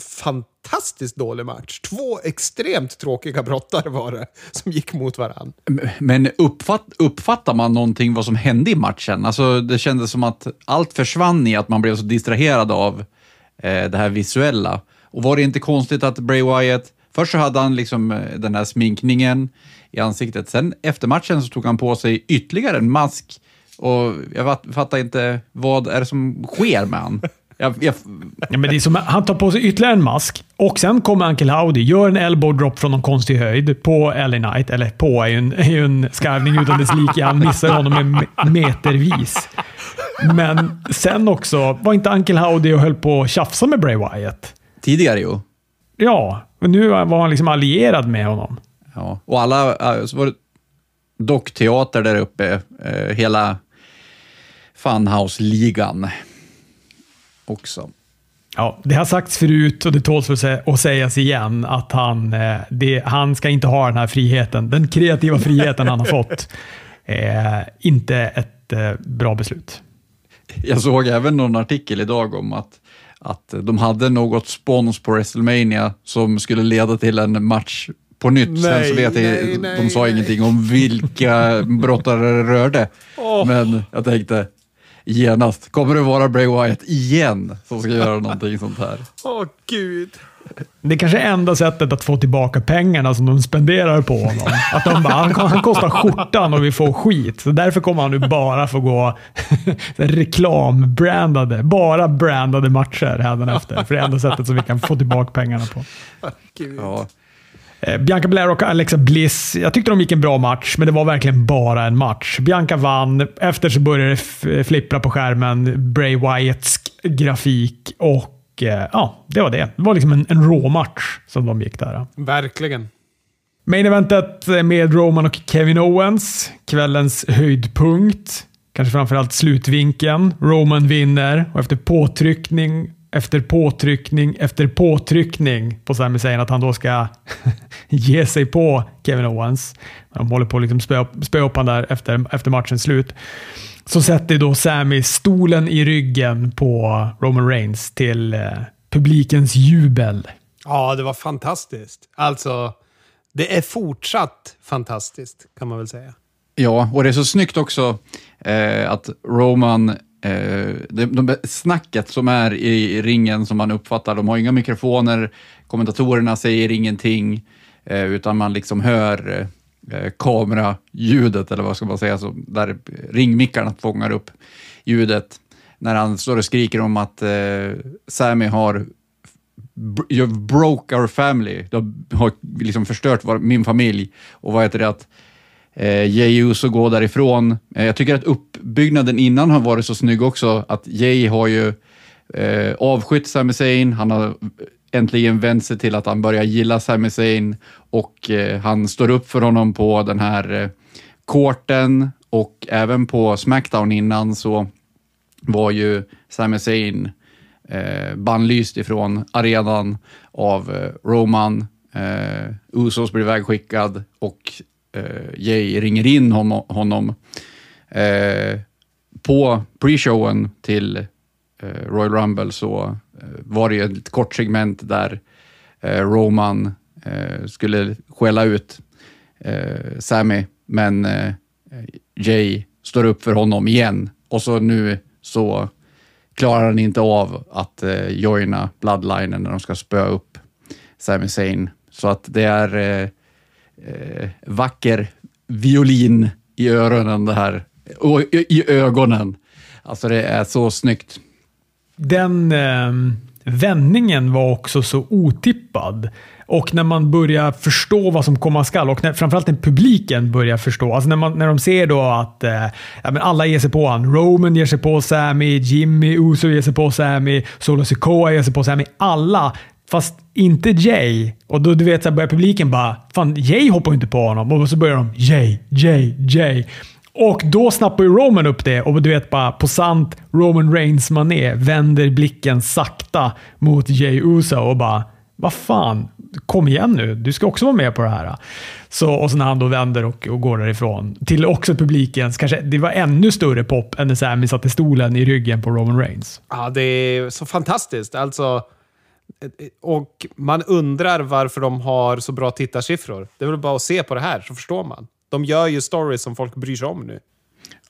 Speaker 2: fantastiskt dålig match. Två extremt tråkiga brottare var det som gick mot varandra.
Speaker 1: Men uppfatt, uppfattar man någonting vad som hände i matchen? Alltså, det kändes som att allt försvann i att man blev så distraherad av eh, det här visuella. Och var det inte konstigt att Bray Wyatt, först så hade han liksom eh, den här sminkningen i ansiktet, sen efter matchen så tog han på sig ytterligare en mask och jag fatt- fattar inte, vad är det som sker med han? Jag, jag,
Speaker 3: Ja, men det är som, han tar på sig ytterligare en mask och sen kommer Uncle Howdy, gör en elbow drop från någon konstig höjd på LA Knight. Eller på är ju en, är en skarvning utan dess like. Han missar honom me- metervis. Men sen också, var inte Uncle Howdy och höll på att tjafsa med Bray Wyatt?
Speaker 1: tidigare ju.
Speaker 3: Ja, och nu var han liksom allierad med honom.
Speaker 1: Ja, och alla, så var det dockteater där uppe, eh, hela Funhouse-ligan också.
Speaker 3: Ja, det har sagts förut och det tåls att sägas igen att han, eh, det, han ska inte ha den här friheten. Den kreativa friheten han har fått. Eh, inte ett eh, bra beslut.
Speaker 1: Jag såg även någon artikel idag om att, att de hade något spons på WrestleMania som skulle leda till en match på nytt. Sen
Speaker 2: Nej,
Speaker 1: så vet jag,
Speaker 2: nej,
Speaker 1: de
Speaker 2: nej,
Speaker 1: sa
Speaker 2: nej.
Speaker 1: ingenting om vilka brottare det rörde.
Speaker 2: Åh.
Speaker 1: Men jag tänkte genast, kommer det vara Bray Wyatt igen som ska göra någonting sånt här?
Speaker 2: Åh gud.
Speaker 3: Det är kanske är enda sättet att få tillbaka pengarna som de spenderar på honom. Att de bara, han, han kostar skjortan och vi får skit. Så därför kommer han nu bara få gå reklambrandade, bara brandade matcher hädanefter. För det är enda sättet som vi kan få tillbaka pengarna på.
Speaker 1: Ja,
Speaker 3: Eh, Bianca Belair och Alexa Bliss. Jag tyckte de gick en bra match, men det var verkligen bara en match. Bianca vann. Efter så började det flippra på skärmen. Bray Wyatts grafik och ja, det var det. Det var liksom en, en rå match som de gick där.
Speaker 2: Verkligen.
Speaker 3: Main eventet med Roman och Kevin Owens. Kvällens höjdpunkt. Kanske framförallt slutvinkeln. Roman vinner och efter påtryckning efter påtryckning efter påtryckning på Sami Zayn att han då ska ge sig på Kevin Owens. De håller på att liksom spö, spö upp han där efter, efter matchens slut. Så sätter då Sami stolen i ryggen på Roman Reigns till eh, publikens jubel.
Speaker 2: Ja, det var fantastiskt. Alltså, det är fortsatt fantastiskt kan man väl säga.
Speaker 1: Ja, och det är så snyggt också eh, att Roman, eh, det, de, snacket som är i ringen som man uppfattar, de har inga mikrofoner, kommentatorerna säger ingenting, eh, utan man liksom hör eh, Eh, kameraljudet, eller vad ska man säga, så där ringmickarna fångar upp ljudet. När han står och skriker om att eh, Sammy har You've broke our family. De har liksom förstört var, min familj. Och vad heter det att eh, Jay Uso går därifrån. Eh, jag tycker att uppbyggnaden innan har varit så snygg också. Att Jay har ju eh, avskytt Sami Zayn. Han har äntligen vänt sig till att han börjar gilla Sami Zayn och eh, han står upp för honom på den här eh, korten och även på Smackdown innan så var ju Sami Zayn eh, bannlyst ifrån arenan av eh, Roman. Eh, Usos blir vägskickad och eh, Jay ringer in honom. honom. Eh, på pre-showen till eh, Royal Rumble så Eh, var det ju ett kort segment där eh, Roman eh, skulle skälla ut Sammy, men Jay står upp för honom igen och så nu så klarar han inte av att eh, joina Bloodlinen när de ska spöa upp Sami Zayn. Så att det är eh, eh, vacker violin i öronen det här. Och i ögonen. Alltså det är så snyggt.
Speaker 3: Den eh, vändningen var också så otippad. Och när man börjar förstå vad som komma skall och när, framförallt när publiken börjar förstå. Alltså när, man, när de ser då att eh, ja, men alla ger sig på han. Roman ger sig på Sammy, Jimmy Uso ger sig på Sammy, Solo Sikoa ger sig på Sammy. Alla Fast inte Jay. Och då du vet, så börjar publiken bara “Fan, Jay hoppar inte på honom” och så börjar de “Jay, Jay, Jay”. Och då snappar ju Roman upp det och du vet bara på sant Roman Reigns mané vänder blicken sakta mot Jay Uso och bara “Vad fan, kom igen nu, du ska också vara med på det här. Så, och så när han då vänder och, och går därifrån, till också publikens, kanske det var ännu större pop än när Sami satte stolen i ryggen på Roman Reigns.
Speaker 2: Ja, det är så fantastiskt. Alltså, och man undrar varför de har så bra tittarsiffror. Det är väl bara att se på det här så förstår man. De gör ju stories som folk bryr sig om nu.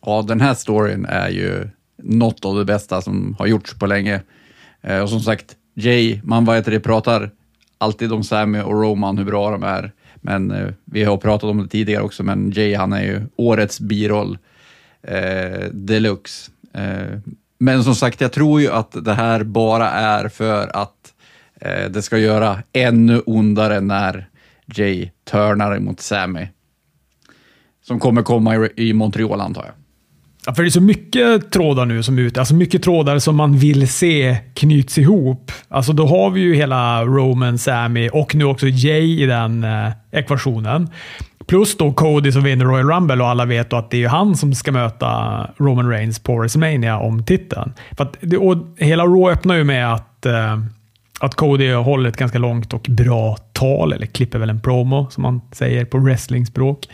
Speaker 1: Ja, den här storyn är ju något av det bästa som har gjorts på länge. Eh, och som sagt, Jay, man vad heter det, pratar alltid om Sammy och Roman, hur bra de är. Men eh, vi har pratat om det tidigare också, men Jay han är ju årets biroll eh, deluxe. Eh, men som sagt, jag tror ju att det här bara är för att eh, det ska göra ännu ondare när Jay turnar emot Sammy. Som kommer komma i, Montreal antar jag.
Speaker 3: Ja, för det är så mycket trådar nu som är ute. Alltså mycket trådar som man vill se knyts ihop. Alltså då har vi ju hela Roman, Sammy och nu också Jay i den eh, ekvationen. Plus då Cody som vinner Royal Rumble och alla vet då att det är han som ska möta Roman Reigns på WrestleMania om titeln. För att, och hela Raw öppnar ju med att, eh, att Cody håller ett ganska långt och bra tal, eller klipper väl en promo som man säger på wrestlingspråk.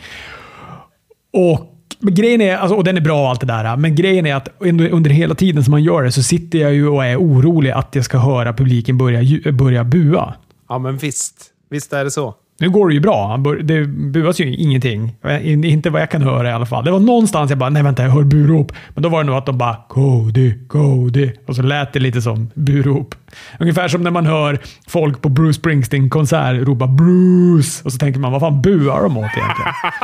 Speaker 3: Och men grejen är, alltså, och den är bra och allt det där, men grejen är att under, hela tiden som man gör det så sitter jag ju och är orolig att jag ska höra publiken börja, börja bua.
Speaker 2: Ja, men visst. Visst är det så.
Speaker 3: Nu går det ju bra. Det buas ju ingenting. Inte vad jag kan höra i alla fall. Det var någonstans jag bara, nej vänta, jag hör burop. Men då var det nog att de bara, Cody, Cody. Och så lät det lite som burop. Ungefär som när man hör folk på Bruce Springsteen-konsert ropa Bruce. Och så tänker man, vad fan buar de åt egentligen?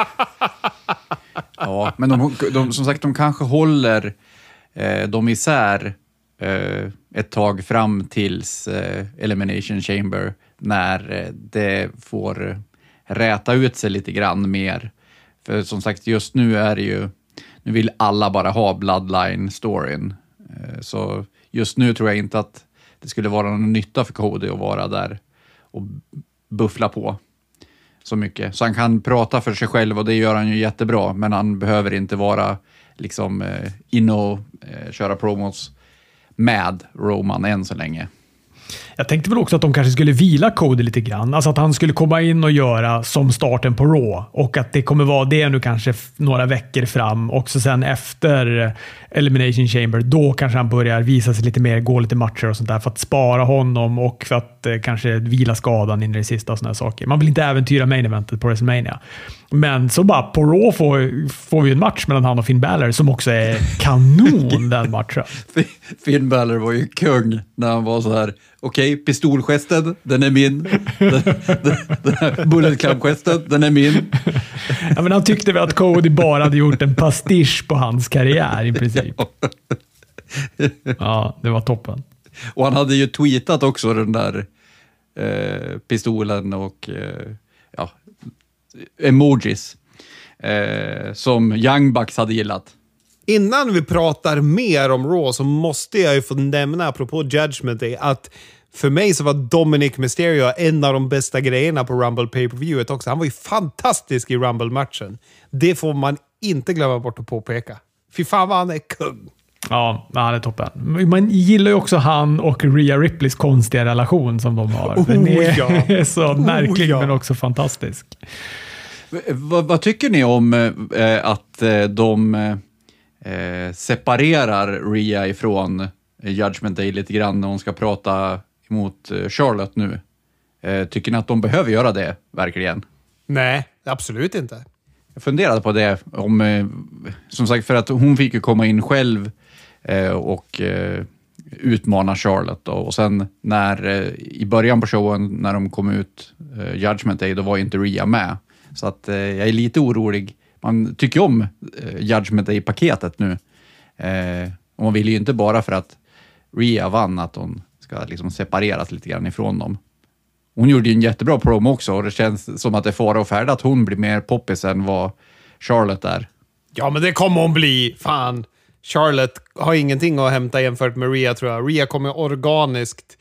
Speaker 1: Ja, men de, de, som sagt, de kanske håller eh, dem isär eh, ett tag fram tills eh, Elimination Chamber när eh, det får räta ut sig lite grann mer. För som sagt, just nu är det ju, nu vill alla bara ha Bloodline-storyn. Eh, så just nu tror jag inte att det skulle vara någon nytta för Cody att vara där och buffla på så mycket. Så han kan prata för sig själv och det gör han ju jättebra, men han behöver inte vara liksom eh, inne och eh, köra promos med Roman än så länge.
Speaker 3: Jag tänkte väl också att de kanske skulle vila Cody lite grann. Alltså att han skulle komma in och göra som starten på Raw och att det kommer vara det nu kanske några veckor fram. Och så sen efter Elimination Chamber, då kanske han börjar visa sig lite mer, gå lite matcher och sånt där för att spara honom och för att eh, kanske vila skadan in i det sista och sådana saker. Man vill inte äventyra main eventet på WrestleMania. Men så bara på Raw får, får vi en match mellan han och Finn Balor som också är kanon den matchen.
Speaker 1: Finn Balor var ju kung när han var så här okej, okay, pistolgesten, den är min. Den, den, den här bullet club-gesten, den är min.
Speaker 3: Ja, men han tyckte väl att Cody bara hade gjort en pastisch på hans karriär i princip. Ja, det var toppen.
Speaker 1: Och han hade ju tweetat också den där eh, pistolen och eh, ja, emojis eh, som Young Bucks hade gillat.
Speaker 2: Innan vi pratar mer om Raw så måste jag ju få nämna, apropå Judgment Day, att för mig så var Dominic Mysterio en av de bästa grejerna på Rumble pay per viewet också. Han var ju fantastisk i Rumble-matchen. Det får man inte glömma bort att påpeka. Fy fan vad han är kung!
Speaker 3: Ja, han är toppen. Man gillar ju också han och Rhea Ripleys konstiga relation som de har.
Speaker 2: Oh,
Speaker 3: Den är,
Speaker 2: ja.
Speaker 3: så
Speaker 2: Oh,
Speaker 3: märklig
Speaker 2: ja.
Speaker 3: men också fantastisk.
Speaker 1: V- Vad, vad tycker ni om eh, att eh, de eh, separerar Rhea ifrån Judgment Day lite grann när hon ska prata emot eh, Charlotte nu? Eh, tycker ni att de behöver göra det, verkligen?
Speaker 2: Nej, absolut inte.
Speaker 1: Jag funderade på det, om, eh, som sagt, för att hon fick ju komma in själv eh, Eh, och eh, utmana Charlotte. Då. Och sen när, eh, i början på showen, när de kom ut, eh, Judgment Day, då var ju inte Rhea med. Så att eh, jag är lite orolig. Man tycker ju om eh, Judgment Day-paketet nu. Eh, och man vill ju inte bara för att Rhea vann att hon ska liksom separeras lite grann ifrån dem. Hon gjorde ju en jättebra promo också och det känns som att det är fara och färde att hon blir mer poppis än vad Charlotte är.
Speaker 2: Ja, men det kommer hon bli. Fan. Charlotte har ingenting att hämta jämfört med Rhea, tror jag. Rhea kommer organiskt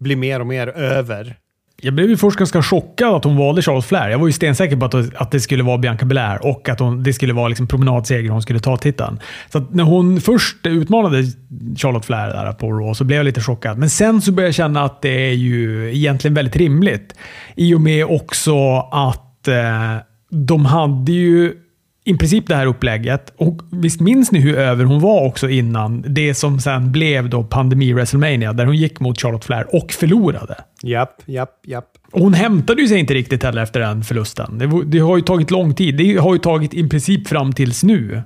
Speaker 2: bli mer och mer över.
Speaker 3: Jag blev ju först ganska chockad att hon valde Charlotte Flair. Jag var ju stensäker på att, att det skulle vara Bianca Belair och att hon, det skulle vara liksom promenadseger hon skulle ta titeln. Så att när hon först utmanade Charlotte Flair där på Raw så blev jag lite chockad. Men sen så började jag känna att det är ju egentligen väldigt rimligt. I och med också att eh, de hade ju i princip det här upplägget. Och visst minns ni hur över hon var också innan det som sen blev då pandemi WrestleMania där hon gick mot Charlotte Flair och förlorade.
Speaker 2: Japp, japp, japp.
Speaker 3: Och hon hämtade ju sig inte riktigt heller efter den förlusten. Det, det har ju tagit lång tid. Det har ju tagit i princip fram tills nu.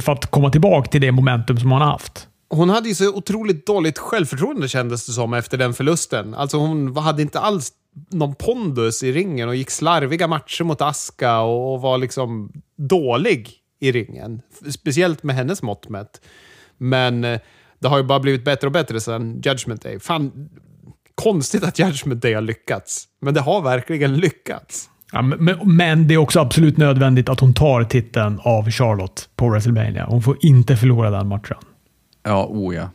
Speaker 3: För att komma tillbaka till det momentum som hon har haft.
Speaker 2: Hon hade ju så otroligt dåligt självförtroende kändes det som efter den förlusten. Alltså hon hade inte alls någon pondus i ringen och gick slarviga matcher mot Aska och, och var liksom dålig i ringen. Speciellt med hennes mått mätt. Men eh, det har ju bara blivit bättre och bättre sedan Judgment Day. Fan, konstigt att Judgment Day har lyckats. Men det har verkligen lyckats.
Speaker 3: Ja, men- men, det är också absolut nödvändigt att hon tar titeln av Charlotte på WrestleMania. Hon får inte förlora den matchen.
Speaker 1: Ja, o ja.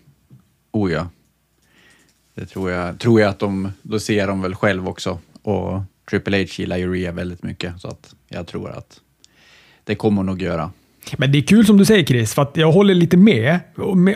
Speaker 1: O ja. Det tror jag, tror jag att de, då ser de väl själv också. Och Triple H gillar ju Rhea väldigt mycket, så att jag tror att det kommer hon nog göra.
Speaker 3: Men det är kul som du säger Chris, för att jag håller lite med.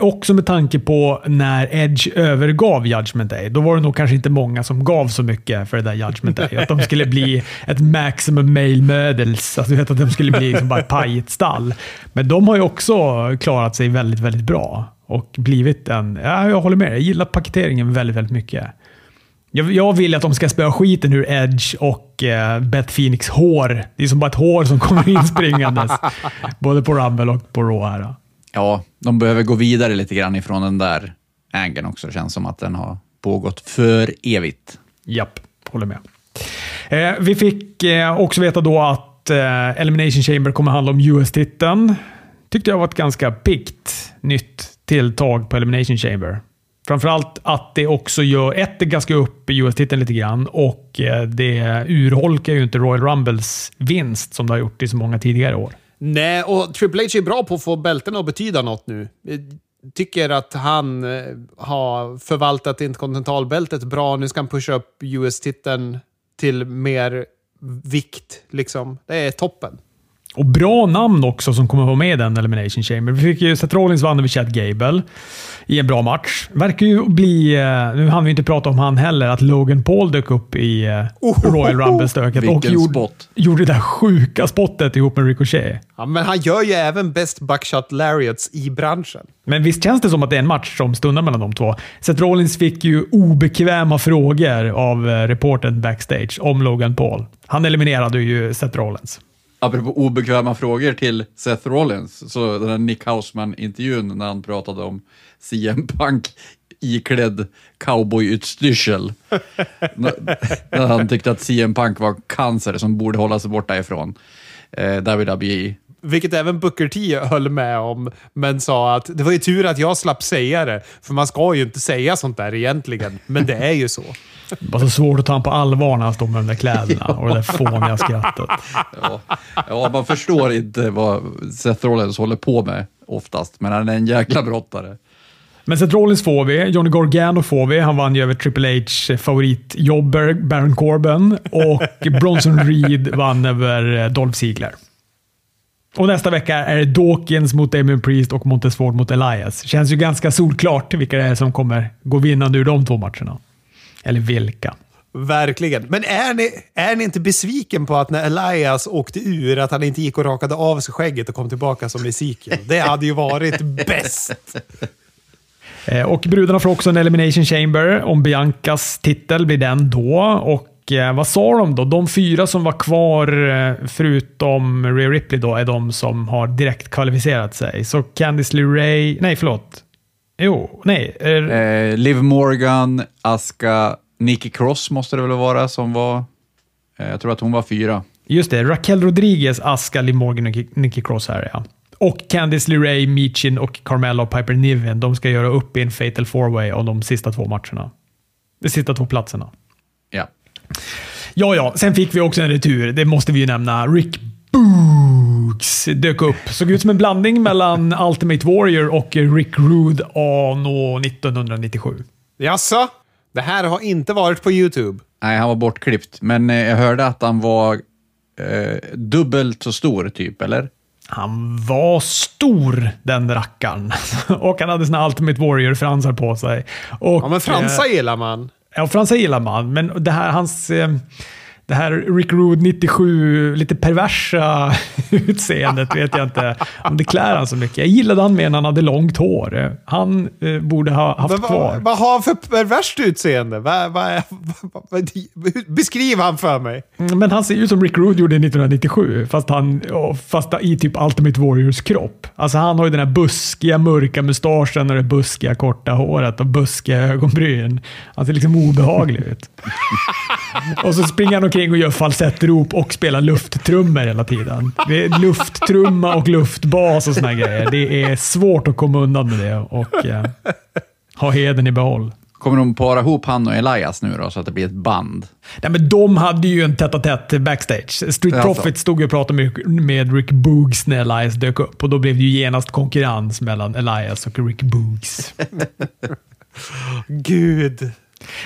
Speaker 3: Också med tanke på när Edge övergav Judgment Day. Då var det nog kanske inte många som gav så mycket för det där Judgment Day. Att de skulle bli ett maximum male models. Alltså, du vet, att de skulle bli liksom bara ett pajigt stall. Men de har ju också klarat sig väldigt, väldigt bra. Och blivit en... Ja, jag håller med. Jag gillar paketeringen väldigt, väldigt mycket. Jag, jag vill att de ska spöa skiten ur Edge och eh, Beth Phoenix hår. Det är som bara ett hår som kommer in springandes. både på Rumble och på Raw här.
Speaker 1: Ja, de behöver gå vidare lite grann ifrån den där angeln också. Det känns som att den har pågått för evigt.
Speaker 3: Japp, håller med. Eh, vi fick eh, också veta då att eh, Elimination Chamber kommer handla om US-titeln. Tyckte jag var ett ganska piggt nytt tilltag på Elimination Chamber. Framförallt att det också gör ett, det gaskar upp US-titeln lite grann och eh, det urholkar ju inte Royal Rumbles vinst som det har gjort i så många tidigare år.
Speaker 2: Nej, och Triple H är bra på att få bältena att betyda något nu. Jag tycker att han eh, har förvaltat interkontinentalbältet bra. Nu ska han pusha upp US-titeln till mer vikt. Liksom. Det är toppen.
Speaker 3: Och bra namn också som kommer vara med i den Elimination Chamber. Vi fick ju Seth Rollins vann över Chad Gable i en bra match. Verkar ju bli, eh, nu hann vi inte prata om han heller, att Logan Paul dök upp i eh, Royal Rumble-stöket och
Speaker 1: Vilken
Speaker 3: gjorde,
Speaker 1: spot.
Speaker 3: gjorde det där sjuka spottet ihop med Ricochet.
Speaker 2: Ja, men han gör ju även best buckshot lariats i branschen.
Speaker 3: Men visst känns det som att det är en match som stundar mellan de två? Seth Rollins fick ju obekväma frågor av eh, reportern backstage om Logan Paul. Han eliminerade ju Seth Rollins.
Speaker 1: Apropå obekväma frågor till Seth Rollins, så den här Nick Hausman-intervjun när han pratade om CM Punk iklädd cowboyutstyrsel. när när han tyckte att CM Punk var cancer som borde hålla sig borta ifrån. eh, WWE.
Speaker 2: Vilket även Booker T höll med om, men sa att det var ju tur att jag slapp säga det. För man ska ju inte säga sånt där egentligen, men det är ju så.
Speaker 3: Det var så svårt att ta honom på allvar när han stod med de där kläderna och det där fåniga skrattet.
Speaker 1: Ja. ja, man förstår inte vad Seth Rollins håller på med oftast, men han är en jäkla brottare.
Speaker 3: Men Seth Rollins får vi, Johnny Gargano får vi. Han vann ju över Triple H favoritjobber Baron Corbin och Bronson Reed vann över Dolph Ziggler. Och nästa vecka är det Dawkins mot Damien Priest och Montesford mot Elias. Känns ju ganska solklart vilka det är som kommer gå vinnande ur de två matcherna. Eller vilka.
Speaker 2: Verkligen. Men är ni, är ni inte besviken på att när Elias åkte ur, att han inte gick och rakade av sig skägget och kom tillbaka som Ezekiel? Det hade ju varit bäst.
Speaker 3: Eh, och brudarna får också en Elimination Chamber. Om Biancas titel blir den då. Och eh, vad sa de då? De fyra som var kvar, eh, förutom Rhea Ripley, då, är de som har direkt kvalificerat sig. Så Candice LeRae... Nej, förlåt. Jo, nej.
Speaker 1: Eh, Liv Morgan, Aska, Nikki Cross måste det väl vara som var... Eh, jag tror att hon var fyra.
Speaker 3: Just det. Raquel Rodriguez, Aska, Liv Morgan och Nikki Cross här, ja. Och Candice LeRae, Michin och Carmelo Piper Niven. De ska göra upp i en Fatal Four Way om de sista två matcherna. De sista två platserna.
Speaker 1: Ja.
Speaker 3: Ja, ja. Sen fick vi också en retur. Det måste vi ju nämna. Rick Boogs dök upp. Såg ut som en blandning mellan Ultimate Warrior och Rick Rude anno 1997.
Speaker 2: Jaså? Det här har inte varit på YouTube?
Speaker 1: Nej, han var bortklippt, men eh, jag hörde att han var eh, dubbelt så stor, typ, eller?
Speaker 3: Han var stor, den rackaren. och han hade sina Ultimate Warrior-fransar på sig. Och,
Speaker 2: ja, men fransar
Speaker 3: eh,
Speaker 2: gillar man.
Speaker 3: Ja, fransar gillar man, men det här, hans... Eh, det här Rick Rude 97, lite perversa utseendet vet jag inte om det klär han så mycket. Jag gillade han mer när han hade långt hår. Han eh, borde ha haft
Speaker 2: Men
Speaker 3: kvar.
Speaker 2: Vad, har han för perverst utseende? Vad, vad, vad, beskriv han för mig.
Speaker 3: Men han ser ut som Rick Rude gjorde 1997, fast, han, fast i typ Ultimate Warriors kropp. Alltså han har ju den här buskiga mörka mustaschen och det buskiga korta håret och buskiga ögonbryn. Han ser liksom obehaglig ut. och så springer han omkring och gör falsettrop och spelar lufttrummor hela tiden. Det är lufttrumma och luftbas och såna grejer. Det är svårt att komma undan med det och eh, ha heden i behåll.
Speaker 1: Kommer de para ihop han och Elias nu då, så att det blir ett band?
Speaker 3: Nej, men de hade ju en tätt tätt backstage. Street. Profits stod ju och pratade med, med Rick Boogs när Elias dök upp och då blev det ju genast konkurrens mellan Elias och Rick Boogs.
Speaker 2: Gud.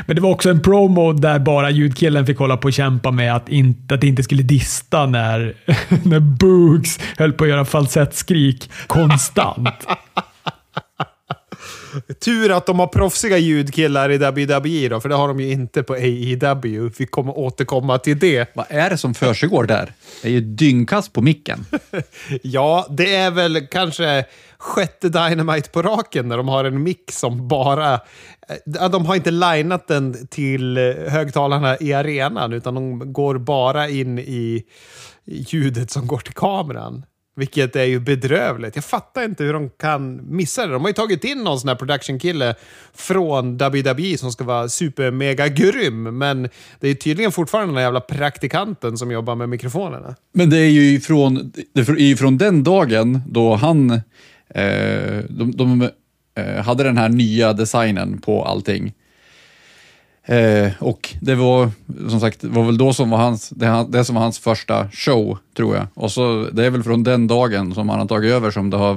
Speaker 3: Men det var också en promo där bara ljudkillen fick hålla på och kämpa med att, inte, att det inte skulle dista när, när Boogs höll på att göra falsettskrik konstant.
Speaker 2: Tur att de har proffsiga ljudkillar i WWE då, för det har de ju inte på AEW. Vi kommer återkomma till det.
Speaker 1: Vad är det som försiggår där? Det är ju dyngkast på micken.
Speaker 2: Ja, det är väl kanske sjätte Dynamite på raken när de har en mick som bara... Ja, De har inte linat den till eh, högtalarna i arenan, utan de går bara in i ljudet som går till kameran. Vilket är ju bedrövligt. Jag fattar inte hur de kan missa det. De har ju tagit in någon sån här production-kille från WWE som ska vara super-mega grym, men det är tydligen fortfarande den där jävla praktikanten som jobbar med mikrofonerna.
Speaker 1: Men det är ju ifrån, det är ifrån den dagen då han, eh, de, de eh, hade den här nya designen på allting. Eh, och det var som sagt, var väl då som var hans, det, det som var hans första show, tror jag. Och så det är väl från den dagen som han har tagit över som det har,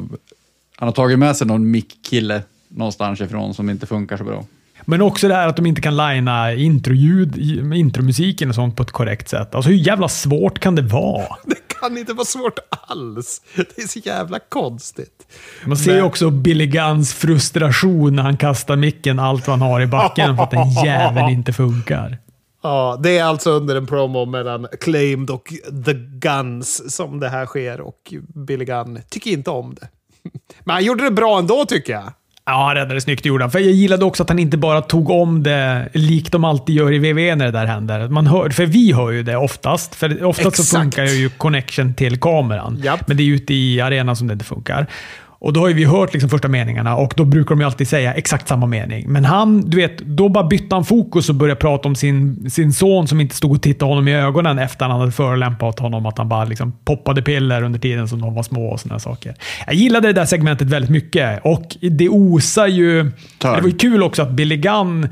Speaker 1: han har tagit med sig någon mick-kille någonstans ifrån som inte funkar så bra.
Speaker 3: Men också det här att de inte kan linea introljud, intromusiken och sånt på ett korrekt sätt. Alltså hur jävla svårt kan det vara?
Speaker 2: Det kan inte vara svårt alls. Det är så jävla konstigt.
Speaker 3: Man ser
Speaker 2: Men-
Speaker 3: också Billy Guns frustration när han kastar micken allt vad han har i backen för att den jäveln inte funkar.
Speaker 2: Ja, det är alltså under en promo mellan Claimed och The Guns som det här sker och Billy Gunn tycker inte om det. Men han gjorde det bra ändå tycker jag.
Speaker 3: Ja, han räddade snyggt gjorde han. För jag gillade också att han inte bara tog om det likt de alltid gör i WWE när det där händer. Man hör, för vi hör ju det oftast. För oftast så
Speaker 2: Exakt.
Speaker 3: funkar ju connection till kameran.
Speaker 2: Japp.
Speaker 3: Men det är ute i arenan som det inte funkar. Och då har ju vi hört liksom första meningarna och då brukar de ju alltid säga exakt samma mening. Men han, du vet, då bara bytte han fokus och började prata om sin, sin son som inte stod och tittade honom i ögonen efter han hade förolämpat honom. Att han bara liksom poppade piller under tiden som de var små och sådana saker. Jag gillade det där segmentet väldigt mycket och det osar ju... Det var ju kul också att Billy Gunn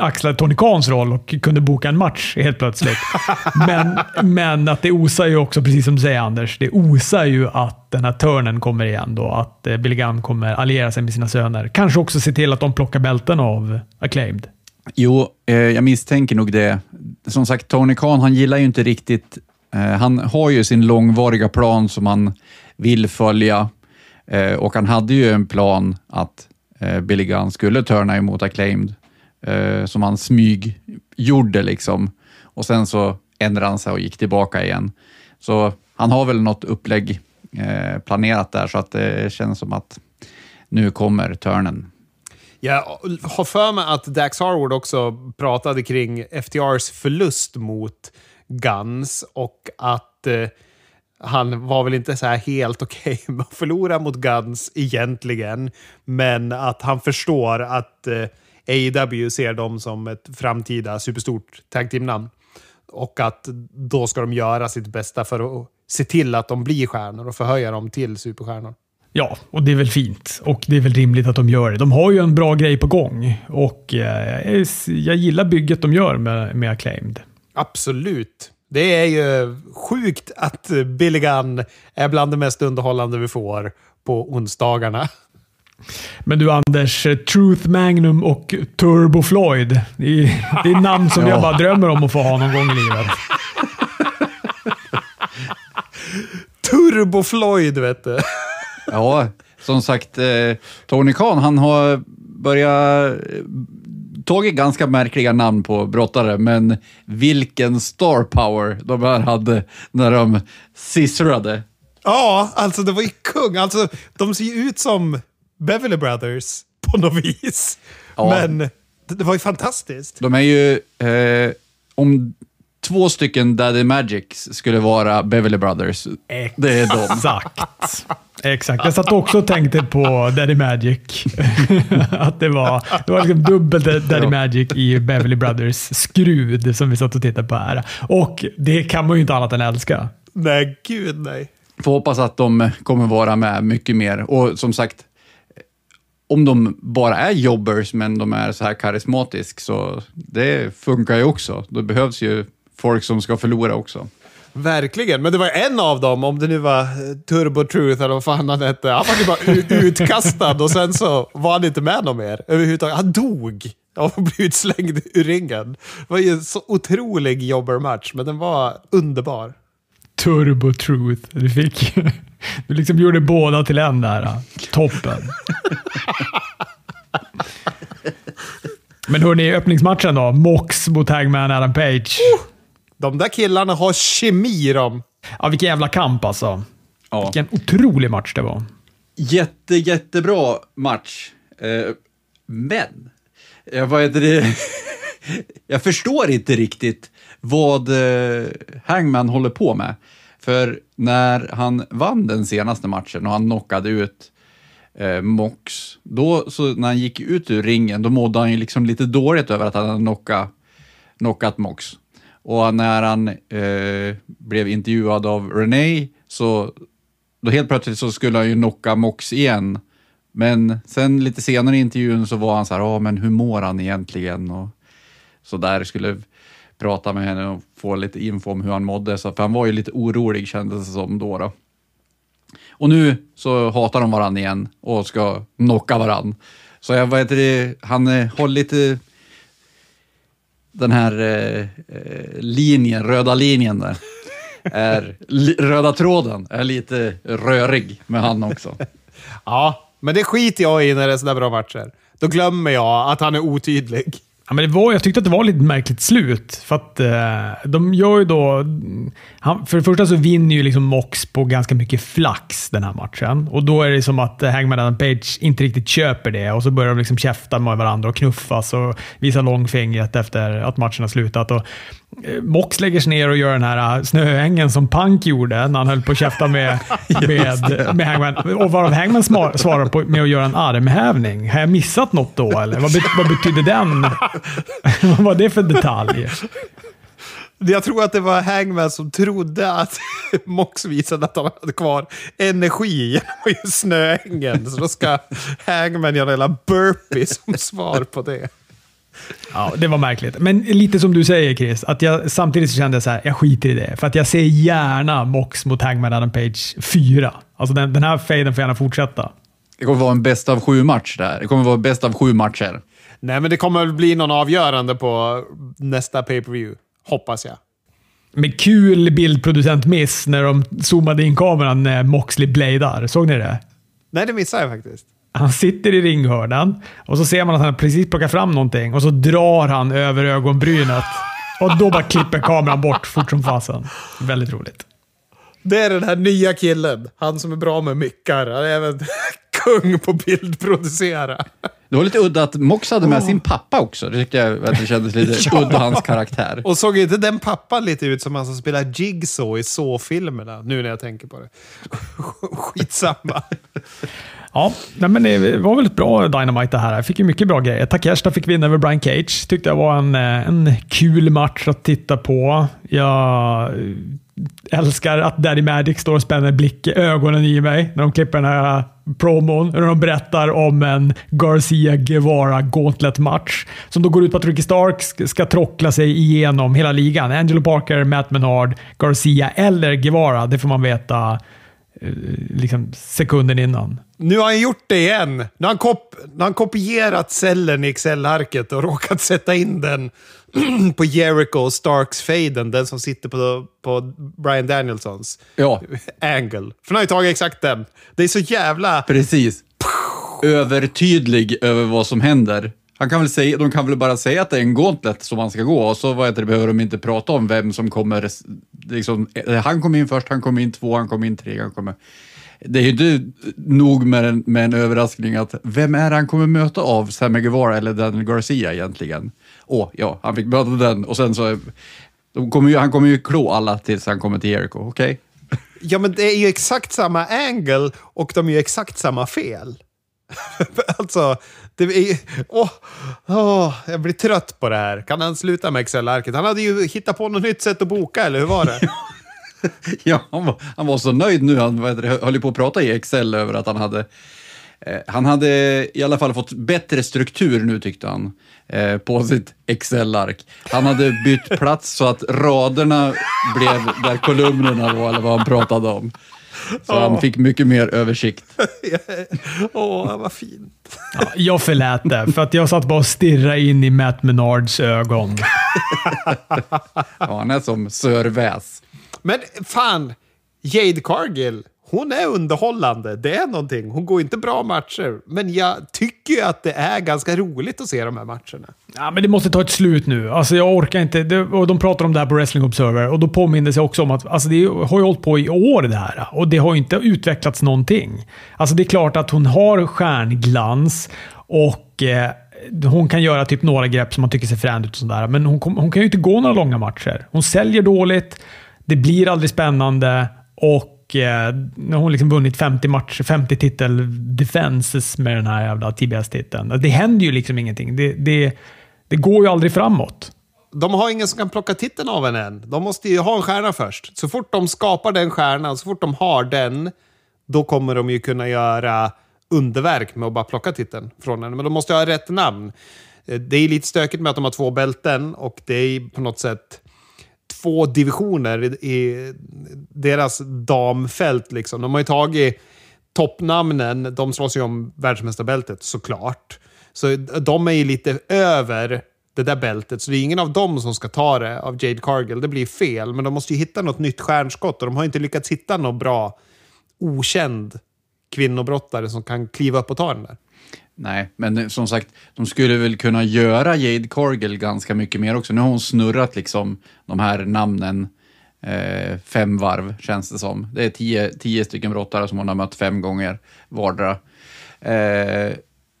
Speaker 3: axlade Tony Khans roll och kunde boka en match helt plötsligt. men, men att det osar ju också, precis som du säger Anders, det osar ju att den här turnen kommer igen då. Att eh, Billy Gunn kommer alliera sig med sina söner. Kanske också se till att de plockar bälten av Acclaimed.
Speaker 1: Jo, eh, jag misstänker nog det. Som sagt, Tony Khan, han gillar ju inte riktigt... Eh, han har ju sin långvariga plan som han vill följa eh, och han hade ju en plan att eh, Billy Gunn skulle turna emot Acclaimed eh, som han smyg gjorde liksom. Och sen så ändrade han sig och gick tillbaka igen. Så han har väl något upplägg eh, planerat där så att eh, det känns som att nu kommer törnen.
Speaker 2: Jag har för mig att Dax Harwood också pratade kring FTRs förlust mot Guns och att eh, han var väl inte så här helt okej med att förlora mot Guns egentligen, men att han förstår att eh, AEW ser dem som ett framtida superstort tag team-namn. Och att då ska de göra sitt bästa för att se till att de blir stjärnor och förhöja dem till superstjärnor.
Speaker 3: Ja, och det är väl fint. Och det är väl rimligt att de gör det. De har ju en bra grej på gång och eh, jag gillar bygget de gör med, med Acclaimed.
Speaker 2: Absolut. Det är ju sjukt att Billy Gunn är bland det mest underhållande vi får på onsdagarna.
Speaker 3: Men du Anders, Truth Magnum och Turbo Floyd. Det är, det är namn som jag bara drömmer om att få ha någon gång i livet.
Speaker 2: Turbo Floyd, vet du.
Speaker 1: Ja, som sagt, eh, Tony Khan, han har börjat eh, tagit ganska märkliga namn på brottare, men vilken star power de här hade när de sisslade.
Speaker 2: Ja, alltså det var ju kung. Alltså, de ser ju ut som Beverly Brothers på något vis.
Speaker 1: Ja.
Speaker 2: Men det, det var ju fantastiskt.
Speaker 1: De är ju, eh, om två stycken Daddy Magics skulle vara Beverly Brothers, det är de.
Speaker 3: Exakt. Exakt. Jag satt också och tänkte på Daddy Magic. att det var, det var liksom dubbelt Daddy Magic i Beverly Brothers skrud som vi satt och tittade på här. Och det kan man ju inte annat än älska.
Speaker 2: Nej, gud nej.
Speaker 1: Får hoppas att de kommer vara med mycket mer. Och som sagt, om de bara är jobbers men de är så här karismatisk så det funkar ju också. Det behövs ju folk som ska förlora också.
Speaker 2: Verkligen, men det var en av dem, om det nu var eh, Turbo Truth eller vad fan han hette. Han var ju bara utkastad och sen så var han inte med någon mer överhuvudtaget. Han dog av att bli utslängd ur ringen. Det var ju en så otrolig jobbermatch, men den var underbar.
Speaker 3: Turbo Truth. Du fick... Du liksom gjorde båda till en där. Toppen. Men hörni, öppningsmatchen då. Mox mot Hagman Adam Page.
Speaker 2: De där killarna har kemi de.
Speaker 3: Ja, vilken jävla kamp alltså.
Speaker 1: Ja.
Speaker 3: Vilken otrolig match det var.
Speaker 1: Jätte, jättebra match. Eh, men, jag, vad heter det? jag förstår inte riktigt vad eh, Hangman håller på med. För när han vann den senaste matchen och han knockade ut eh, Mox, då så när han gick ut ur ringen, då mådde han ju liksom lite dåligt över att han hade knockat, knockat Mox. Och när han eh, blev intervjuad av Renee, så då helt plötsligt så skulle han ju knocka Mox igen. Men sen lite senare i intervjun så var han så här, ja men hur mår han egentligen? Och så där skulle prata med henne och få lite info om hur han mådde. Så, för han var ju lite orolig kändes det som då. då. Och nu så hatar de varandra igen och ska knocka varandra. Så jag vet det, han eh, har lite den här eh, eh, linjen, röda linjen där. Är, li, röda tråden är lite rörig med han också.
Speaker 2: Ja, men det skiter jag i när det är sådana bra matcher. Då glömmer jag att han är otydlig.
Speaker 3: Ja, men det var, jag tyckte att det var lite märkligt slut. För att eh, de gör ju då... Han, för det första så vinner ju liksom Mox på ganska mycket flax den här matchen. Och då är det som att eh, Hangman Adam Page inte riktigt köper det och så börjar de liksom käfta med varandra och knuffas och visa långfingret efter att matchen har slutat. Och, eh, Mox lägger sig ner och gör den här eh, snöängen som Punk gjorde när han höll på att käfta med, med, med Hangman. Och varav Hangman svarar på, med att göra en armhävning. Har jag missat något då eller? Vad, bet, vad betyder den? vad var det för detalj?
Speaker 2: Jag tror att det var Hangman som trodde att Mox visade att han hade kvar energi genom snöängen. Så då ska Hangman göra jävla burpee som svar på det.
Speaker 3: Ja, det var märkligt. Men lite som du säger Chris, att jag samtidigt så kände jag så här, jag skiter i det. För att jag ser gärna Mox mot Hangman Adam Page 4. Alltså den, den här fejden får gärna fortsätta.
Speaker 1: Det kommer vara en bäst av sju match där. Det kommer vara bäst av sju matcher.
Speaker 2: Nej, men det kommer väl bli någon avgörande på nästa pay-per-view. Hoppas jag.
Speaker 3: Med kul bildproducent-miss när de zoomade in kameran när Moxley bladar. Såg ni det?
Speaker 2: Nej, det missade jag faktiskt.
Speaker 3: Han sitter i ringhörnan och så ser man att han precis plockat fram någonting och så drar han över ögonbrynet. Och då bara klipper kameran bort fort som fasen. Väldigt roligt.
Speaker 2: Det är den här nya killen. Han som är bra med mickar. Han är även kung på bildproducera.
Speaker 1: Det var lite udda att Mox hade med sin pappa också. Det tyckte jag att det kändes lite udda, hans karaktär.
Speaker 2: Och såg inte den pappan lite ut som han som spelar Jigsaw i Saw-filmerna? Nu när jag tänker på det. Skitsamma.
Speaker 3: Ja, nej, men det var väl ett bra Dynamite det här. Jag fick ju mycket bra grejer. Takeshita fick vinna över Brian Cage. Tyckte jag var en, eh, en kul match att titta på. Jag älskar att Daddy Magic står och spänner blick, ögonen i mig när de klipper den här promon. När de berättar om en Garcia Guevara Gauntlet-match. Som då går ut på att Ricky Stark ska, trockla sig igenom hela ligan. Angelo Parker, Matt Menard, Garcia eller Guevara. Det får man veta eh, liksom sekunden innan.
Speaker 2: Nu har han gjort det igen. Nu har han, kop nu har han kopierat cellen i Excel-arket och råkat sätta in den på Jericho Starks-faden. Den som sitter på, på Brian Danielsons
Speaker 1: Ja,
Speaker 2: angle. För han har ju tagit exakt den. Det är så jävla...
Speaker 1: precis. Övertydlig över vad som händer. Han kan väl säga, de kan väl bara säga att det är en gauntlet som man ska gå och så vad heter det, behöver de inte prata om vem som kommer. Liksom, eh, han kom in först, han kom in två, han kom in tre, han kommer... Det är ju inte nog med en, med en överraskning att vem är det han kommer möta av Sammy Guevara eller Daniel Garcia egentligen? Åh, ja, han fick möta den och sen så... Kommer ju, han kommer ju klå alla tills han kommer till Jericho, okej?
Speaker 2: Ja, men det är ju exakt samma angle och de är ju exakt samma fel. alltså, det är... Åh, åh, jag blir trött på det här. Kan han sluta med Excel-arket? Han hade ju hittat på något nytt sätt att boka, eller hur var det?
Speaker 1: Ja, han var, han var så nöjd nu. Han vad heter höll ju på att prata i Excel över att han hade... Eh, han hade i alla fall fått bättre struktur nu tyckte han, eh, på sitt Excel-ark. Han hade bytt plats så att raderna blev där kolumnerna var, eller vad han pratade om. Så han fick mycket mer översikt.
Speaker 2: Åh, vad fint.
Speaker 3: Ja, jag förlät det, för att jag satt bara och stirrade in i Matt Menards ögon.
Speaker 1: Ja, han är som Sir Väs.
Speaker 2: Men fan, Jade Cargill, hon är underhållande. Det är någonting. Hon går inte bra matcher, men jag tycker ju att det är ganska roligt att se de här matcherna.
Speaker 3: Ja, men det måste ta ett slut nu. Alltså, jag orkar inte. Det, och de pratar om det här på Wrestling Observer och då påminner sig också om att alltså, det har ju hållit på i år det här och det har ju inte utvecklats någonting. Alltså, det är klart att hon har stjärnglans och eh, hon kan göra typ några grepp som man tycker ser fränt ut och sådär. Men hon, kom, hon kan ju inte gå några långa matcher. Hon säljer dåligt. Det blir aldrig spännande och eh, nu har hon liksom vunnit 50 matcher, 50 titel defenses med den här jävla TBS-titeln. Alltså, det händer ju liksom ingenting. Det, det, det går ju aldrig framåt.
Speaker 2: De har ingen som kan plocka titeln av henne än. De måste ju ha en stjärna först. Så fort de skapar den stjärnan, så fort de har den, då kommer de ju kunna göra underverk med att bara plocka titeln från henne. Men de måste ha rätt namn. Eh, det är lite stökigt med att de har två bälten och det är på något sätt två divisioner i, i deras damfält. Liksom. De har ju tagit toppnamnen, de slåss ju om världsmästarbältet såklart. Så de är ju lite över det där bältet, så det är ingen av dem som ska ta det av Jade Cargill. Det blir fel, men de måste ju hitta något nytt stjärnskott och de har inte lyckats hitta någon bra okänd kvinnobrottare som kan kliva upp och ta den där.
Speaker 1: Nej, men som sagt, de skulle väl kunna göra Jade Cargill ganska mycket mer också. Nu har hon snurrat liksom de här namnen eh, fem varv, känns det som. Det är tio, tio stycken brottare som hon har mött fem gånger vardera. Eh,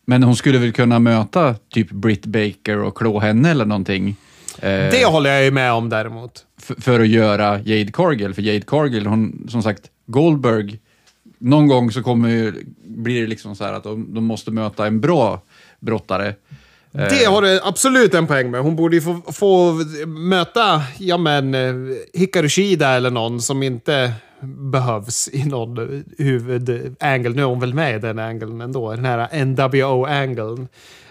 Speaker 1: men hon skulle väl kunna möta typ Britt Baker och klå henne eller någonting. Eh,
Speaker 2: Det håller jag ju med om däremot.
Speaker 1: f- för att göra Jade Cargill. För Jade Cargill, hon, som sagt, Goldberg, någon gång så kommer ju, blir det liksom så här att de, de måste möta en bra brottare.
Speaker 2: Det har du absolut en poäng med. Hon borde ju få, få möta ja, men, eh, Hikaru Shida eller någon som inte behövs i någon huvudangle. Nu är hon väl med i den angeln ändå, den här NWO-angeln.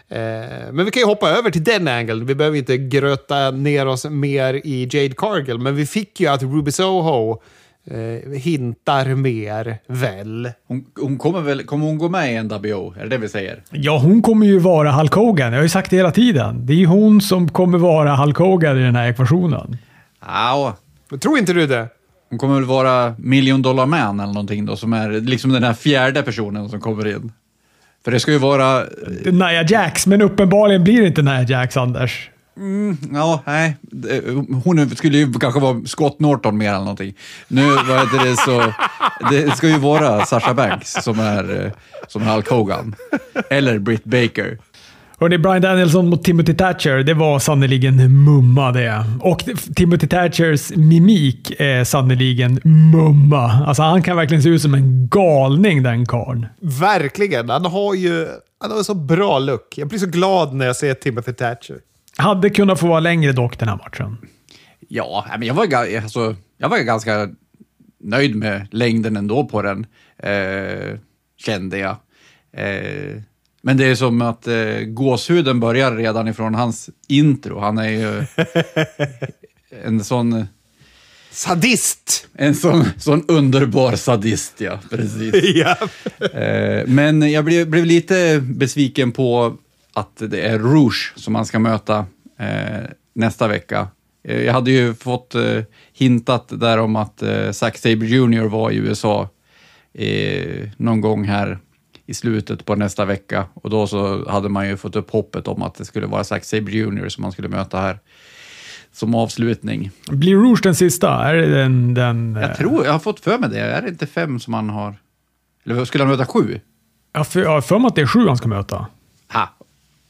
Speaker 2: Eh, men vi kan ju hoppa över till den angeln. Vi behöver inte gröta ner oss mer i Jade Cargill, men vi fick ju att Ruby Soho eh, hintar mer, väl?
Speaker 1: Hon, hon kommer väl, kommer hon gå med i NWO? Är det det vi säger?
Speaker 3: Ja, hon kommer ju vara Hulk Hogan. Jag har ju sagt det hela tiden. Det är hon som kommer vara Hulk Hogan i den här ekvationen.
Speaker 1: Ja,
Speaker 2: Men tror inte du det?
Speaker 1: hon kommer väl vara Million Dollar Man eller någonting då, som är liksom den här fjärde personen som kommer in. För det ska ju vara...
Speaker 3: Är Nia Jax, men uppenbarligen blir det inte Nia Jax, Anders.
Speaker 1: Ja, nej. Hon skulle ju kanske vara Scott Norton mer eller någonting. Nu vad heter det så... Det ska ju vara Sasha Banks som är, eh, som är Hulk Hogan. Eller Britt Baker.
Speaker 3: Hörrni, Brian Danielson mot Timothy Thatcher, det var sannerligen mumma det. Och Timothy Thatchers mimik är sannerligen mumma. Alltså han kan verkligen se ut som en galning den karln.
Speaker 2: Verkligen. Han har ju han har så bra look. Jag blir så glad när jag ser Timothy Thatcher.
Speaker 3: Hade kunnat få vara längre dock den här matchen.
Speaker 1: Ja, men jag var, alltså, jag var ganska nöjd med längden ändå på den, eh, kände jag. Eh, men det är som att eh, gåshuden börjar redan ifrån hans intro. Han är ju en sån,
Speaker 2: Sadist!
Speaker 1: en sån, sån underbar sadist, ja. Precis.
Speaker 2: ja.
Speaker 1: Eh, men jag blev, blev lite besviken på att det är Rouge som man ska möta eh, nästa vecka. Eh, jag hade ju fått eh, hintat där om att eh, Zack Sabre Jr var i USA eh, någon gång här i slutet på nästa vecka och då så hade man ju fått upp hoppet om att det skulle vara Zack Sabre Jr som man skulle möta här som avslutning.
Speaker 3: Blir Rouge den sista? Är det den... den
Speaker 1: Jag tror, jag har fått för mig det. Är det inte fem som man har? Eller skulle han möta sju?
Speaker 3: Jag för, har för mig att det är sju han ska möta.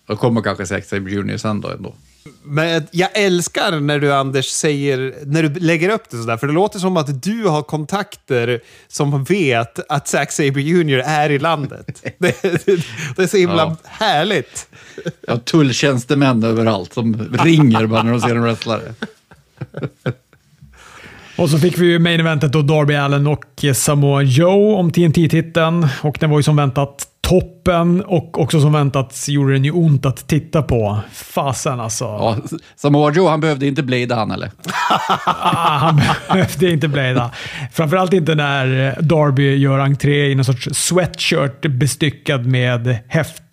Speaker 1: Då kommer kanske Sabre Jr sen då ändå.
Speaker 2: Men jag älskar när du, Anders, säger, när du lägger upp det sådär. För det låter som att du har kontakter som vet att Zack Sabre Jr är i landet. Det, det, det är så himla
Speaker 1: Ja.
Speaker 2: härligt.
Speaker 1: Jag har tulltjänstemän överallt som ringer bara när de ser en wrestlare.
Speaker 3: Och så fick vi ju main eventet då Darby Allen och Samoa Joe om TNT-titeln. Och den var ju som väntat toppen och också som väntat gjorde den ju ont att titta på. Fasen alltså.
Speaker 1: Ja, Samoa han behövde inte blada han eller?
Speaker 3: Ah, han behövde inte blada. Framförallt inte när Darby gör entré i någon sorts sweatshirt bestyckad med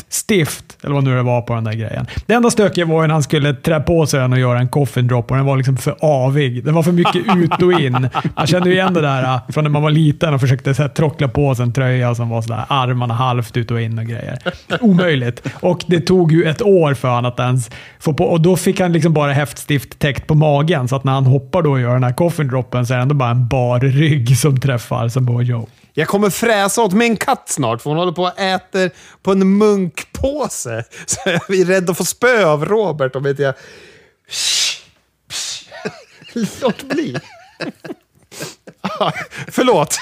Speaker 3: häftstift. Eller vad nu det var på den där grejen. Det enda stökiga var ju när han skulle trä på sig den och göra en coffin drop och den var liksom för avig. Den var för mycket ut och in. Man kände ju igen det där äh, från när man var liten och försökte så här, trockla på sig en tröja som var sådär armarna halvt ut och in och grejer. Omöjligt. Och det tog ju ett år för honom att ens få på. Och då fick han liksom bara häftstift täckt på magen. Så att när han hoppar då och gör den här coffin droppen så är det ändå bara en bar rygg som träffar Samoa Joe.
Speaker 2: Jag kommer fräsa åt min katt snart, för hon håller på och äter på en munkpåse. Så jag är rädd att få spö av Robert om inte jag... Låt bli. Ah, Förlåt.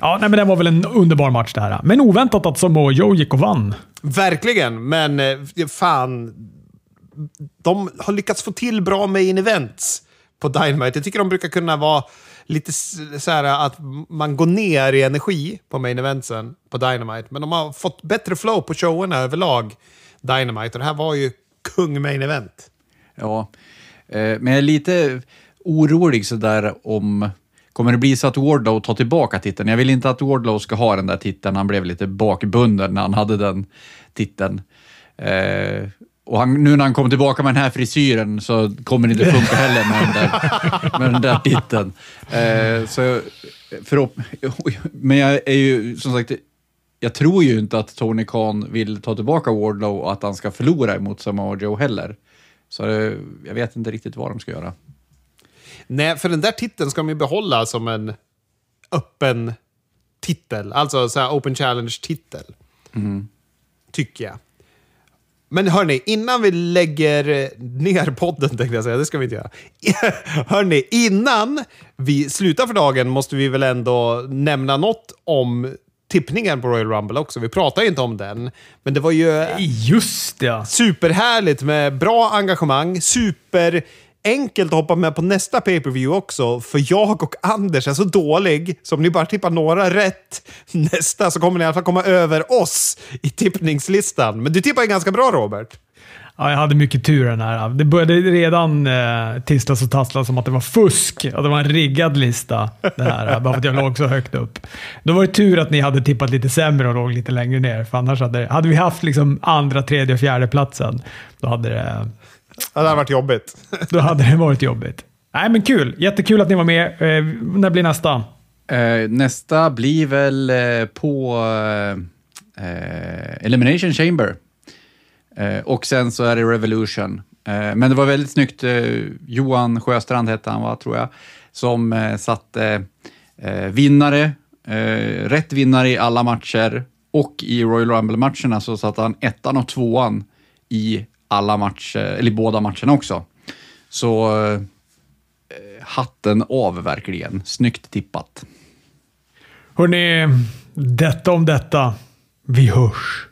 Speaker 3: Ja, nej, men det var väl en underbar match det här. Men oväntat att Samoa Joe gick och vann.
Speaker 2: Verkligen, men eh, fan. De har lyckats få till bra main events på Dynamite. Jag tycker de brukar kunna vara lite så här att man går ner i energi på main eventsen på Dynamite. Men de har fått bättre flow på showerna överlag, Dynamite. Och det här var ju kung main event.
Speaker 1: Ja, eh, men jag är lite orolig sådär om... Kommer det bli så att Wardlow tar tillbaka titeln? Jag vill inte att Wardlow ska ha den där titeln. Han blev lite bakbunden när han hade den titeln. Eh, och han, nu när han kommer tillbaka med den här frisyren så kommer det inte funka heller med den där, med den där titeln. Eh, så förhopp- men jag är ju som sagt, jag tror ju inte att Tony Khan vill ta tillbaka Wardlow och att han ska förlora emot Samoa Joe heller. Så eh, jag vet inte riktigt vad de ska göra.
Speaker 2: Nej, för den där titeln ska de ju behålla som en öppen titel. Alltså så Open Challenge-titel. Tycker jag. Men hörni, innan vi lägger ner podden, tänkte jag säga, det ska vi inte göra. hörni, innan vi slutar för dagen måste vi väl ändå nämna något om tippningen på Royal Rumble också. Vi pratar ju inte om den, men det var ju
Speaker 3: Just det.
Speaker 2: superhärligt med bra engagemang, super enkelt att hoppa med på nästa pay-per-view också, för jag och Anders är så dålig, så om ni bara tippar några rätt nästa så kommer ni i alla fall komma över oss i tippningslistan. Men du tippar ju ganska bra, Robert.
Speaker 3: Ja, jag hade mycket tur den här. Det började redan eh, tisslas och tasslas som att det var fusk. Att det var en riggad lista. Det här, eh, bara för att jag låg så högt upp. Då var det tur att ni hade tippat lite sämre och låg lite längre ner. För annars hade, hade vi haft liksom andra, tredje och fjärde platsen då hade det,
Speaker 2: det har varit jobbigt.
Speaker 3: då hade det varit jobbigt. Nej, men kul. Jättekul att ni var med. Eh, när blir nästa?
Speaker 1: Eh, nästa blir väl eh, på eh, Elimination Chamber. Eh, och sen så är det Revolution. Eh, men det var väldigt snyggt. Eh, Johan Sjöstrand hette han, va, tror jag, som eh, satte eh, vinnare, eh, rätt vinnare i alla matcher och i Royal Rumble-matcherna så satte han ettan och tvåan i alla matcher, eh, eller båda matcherna också. Så eh, hatten av verkligen. Snyggt tippat.
Speaker 3: Hörrni, detta om detta. Vi hörs.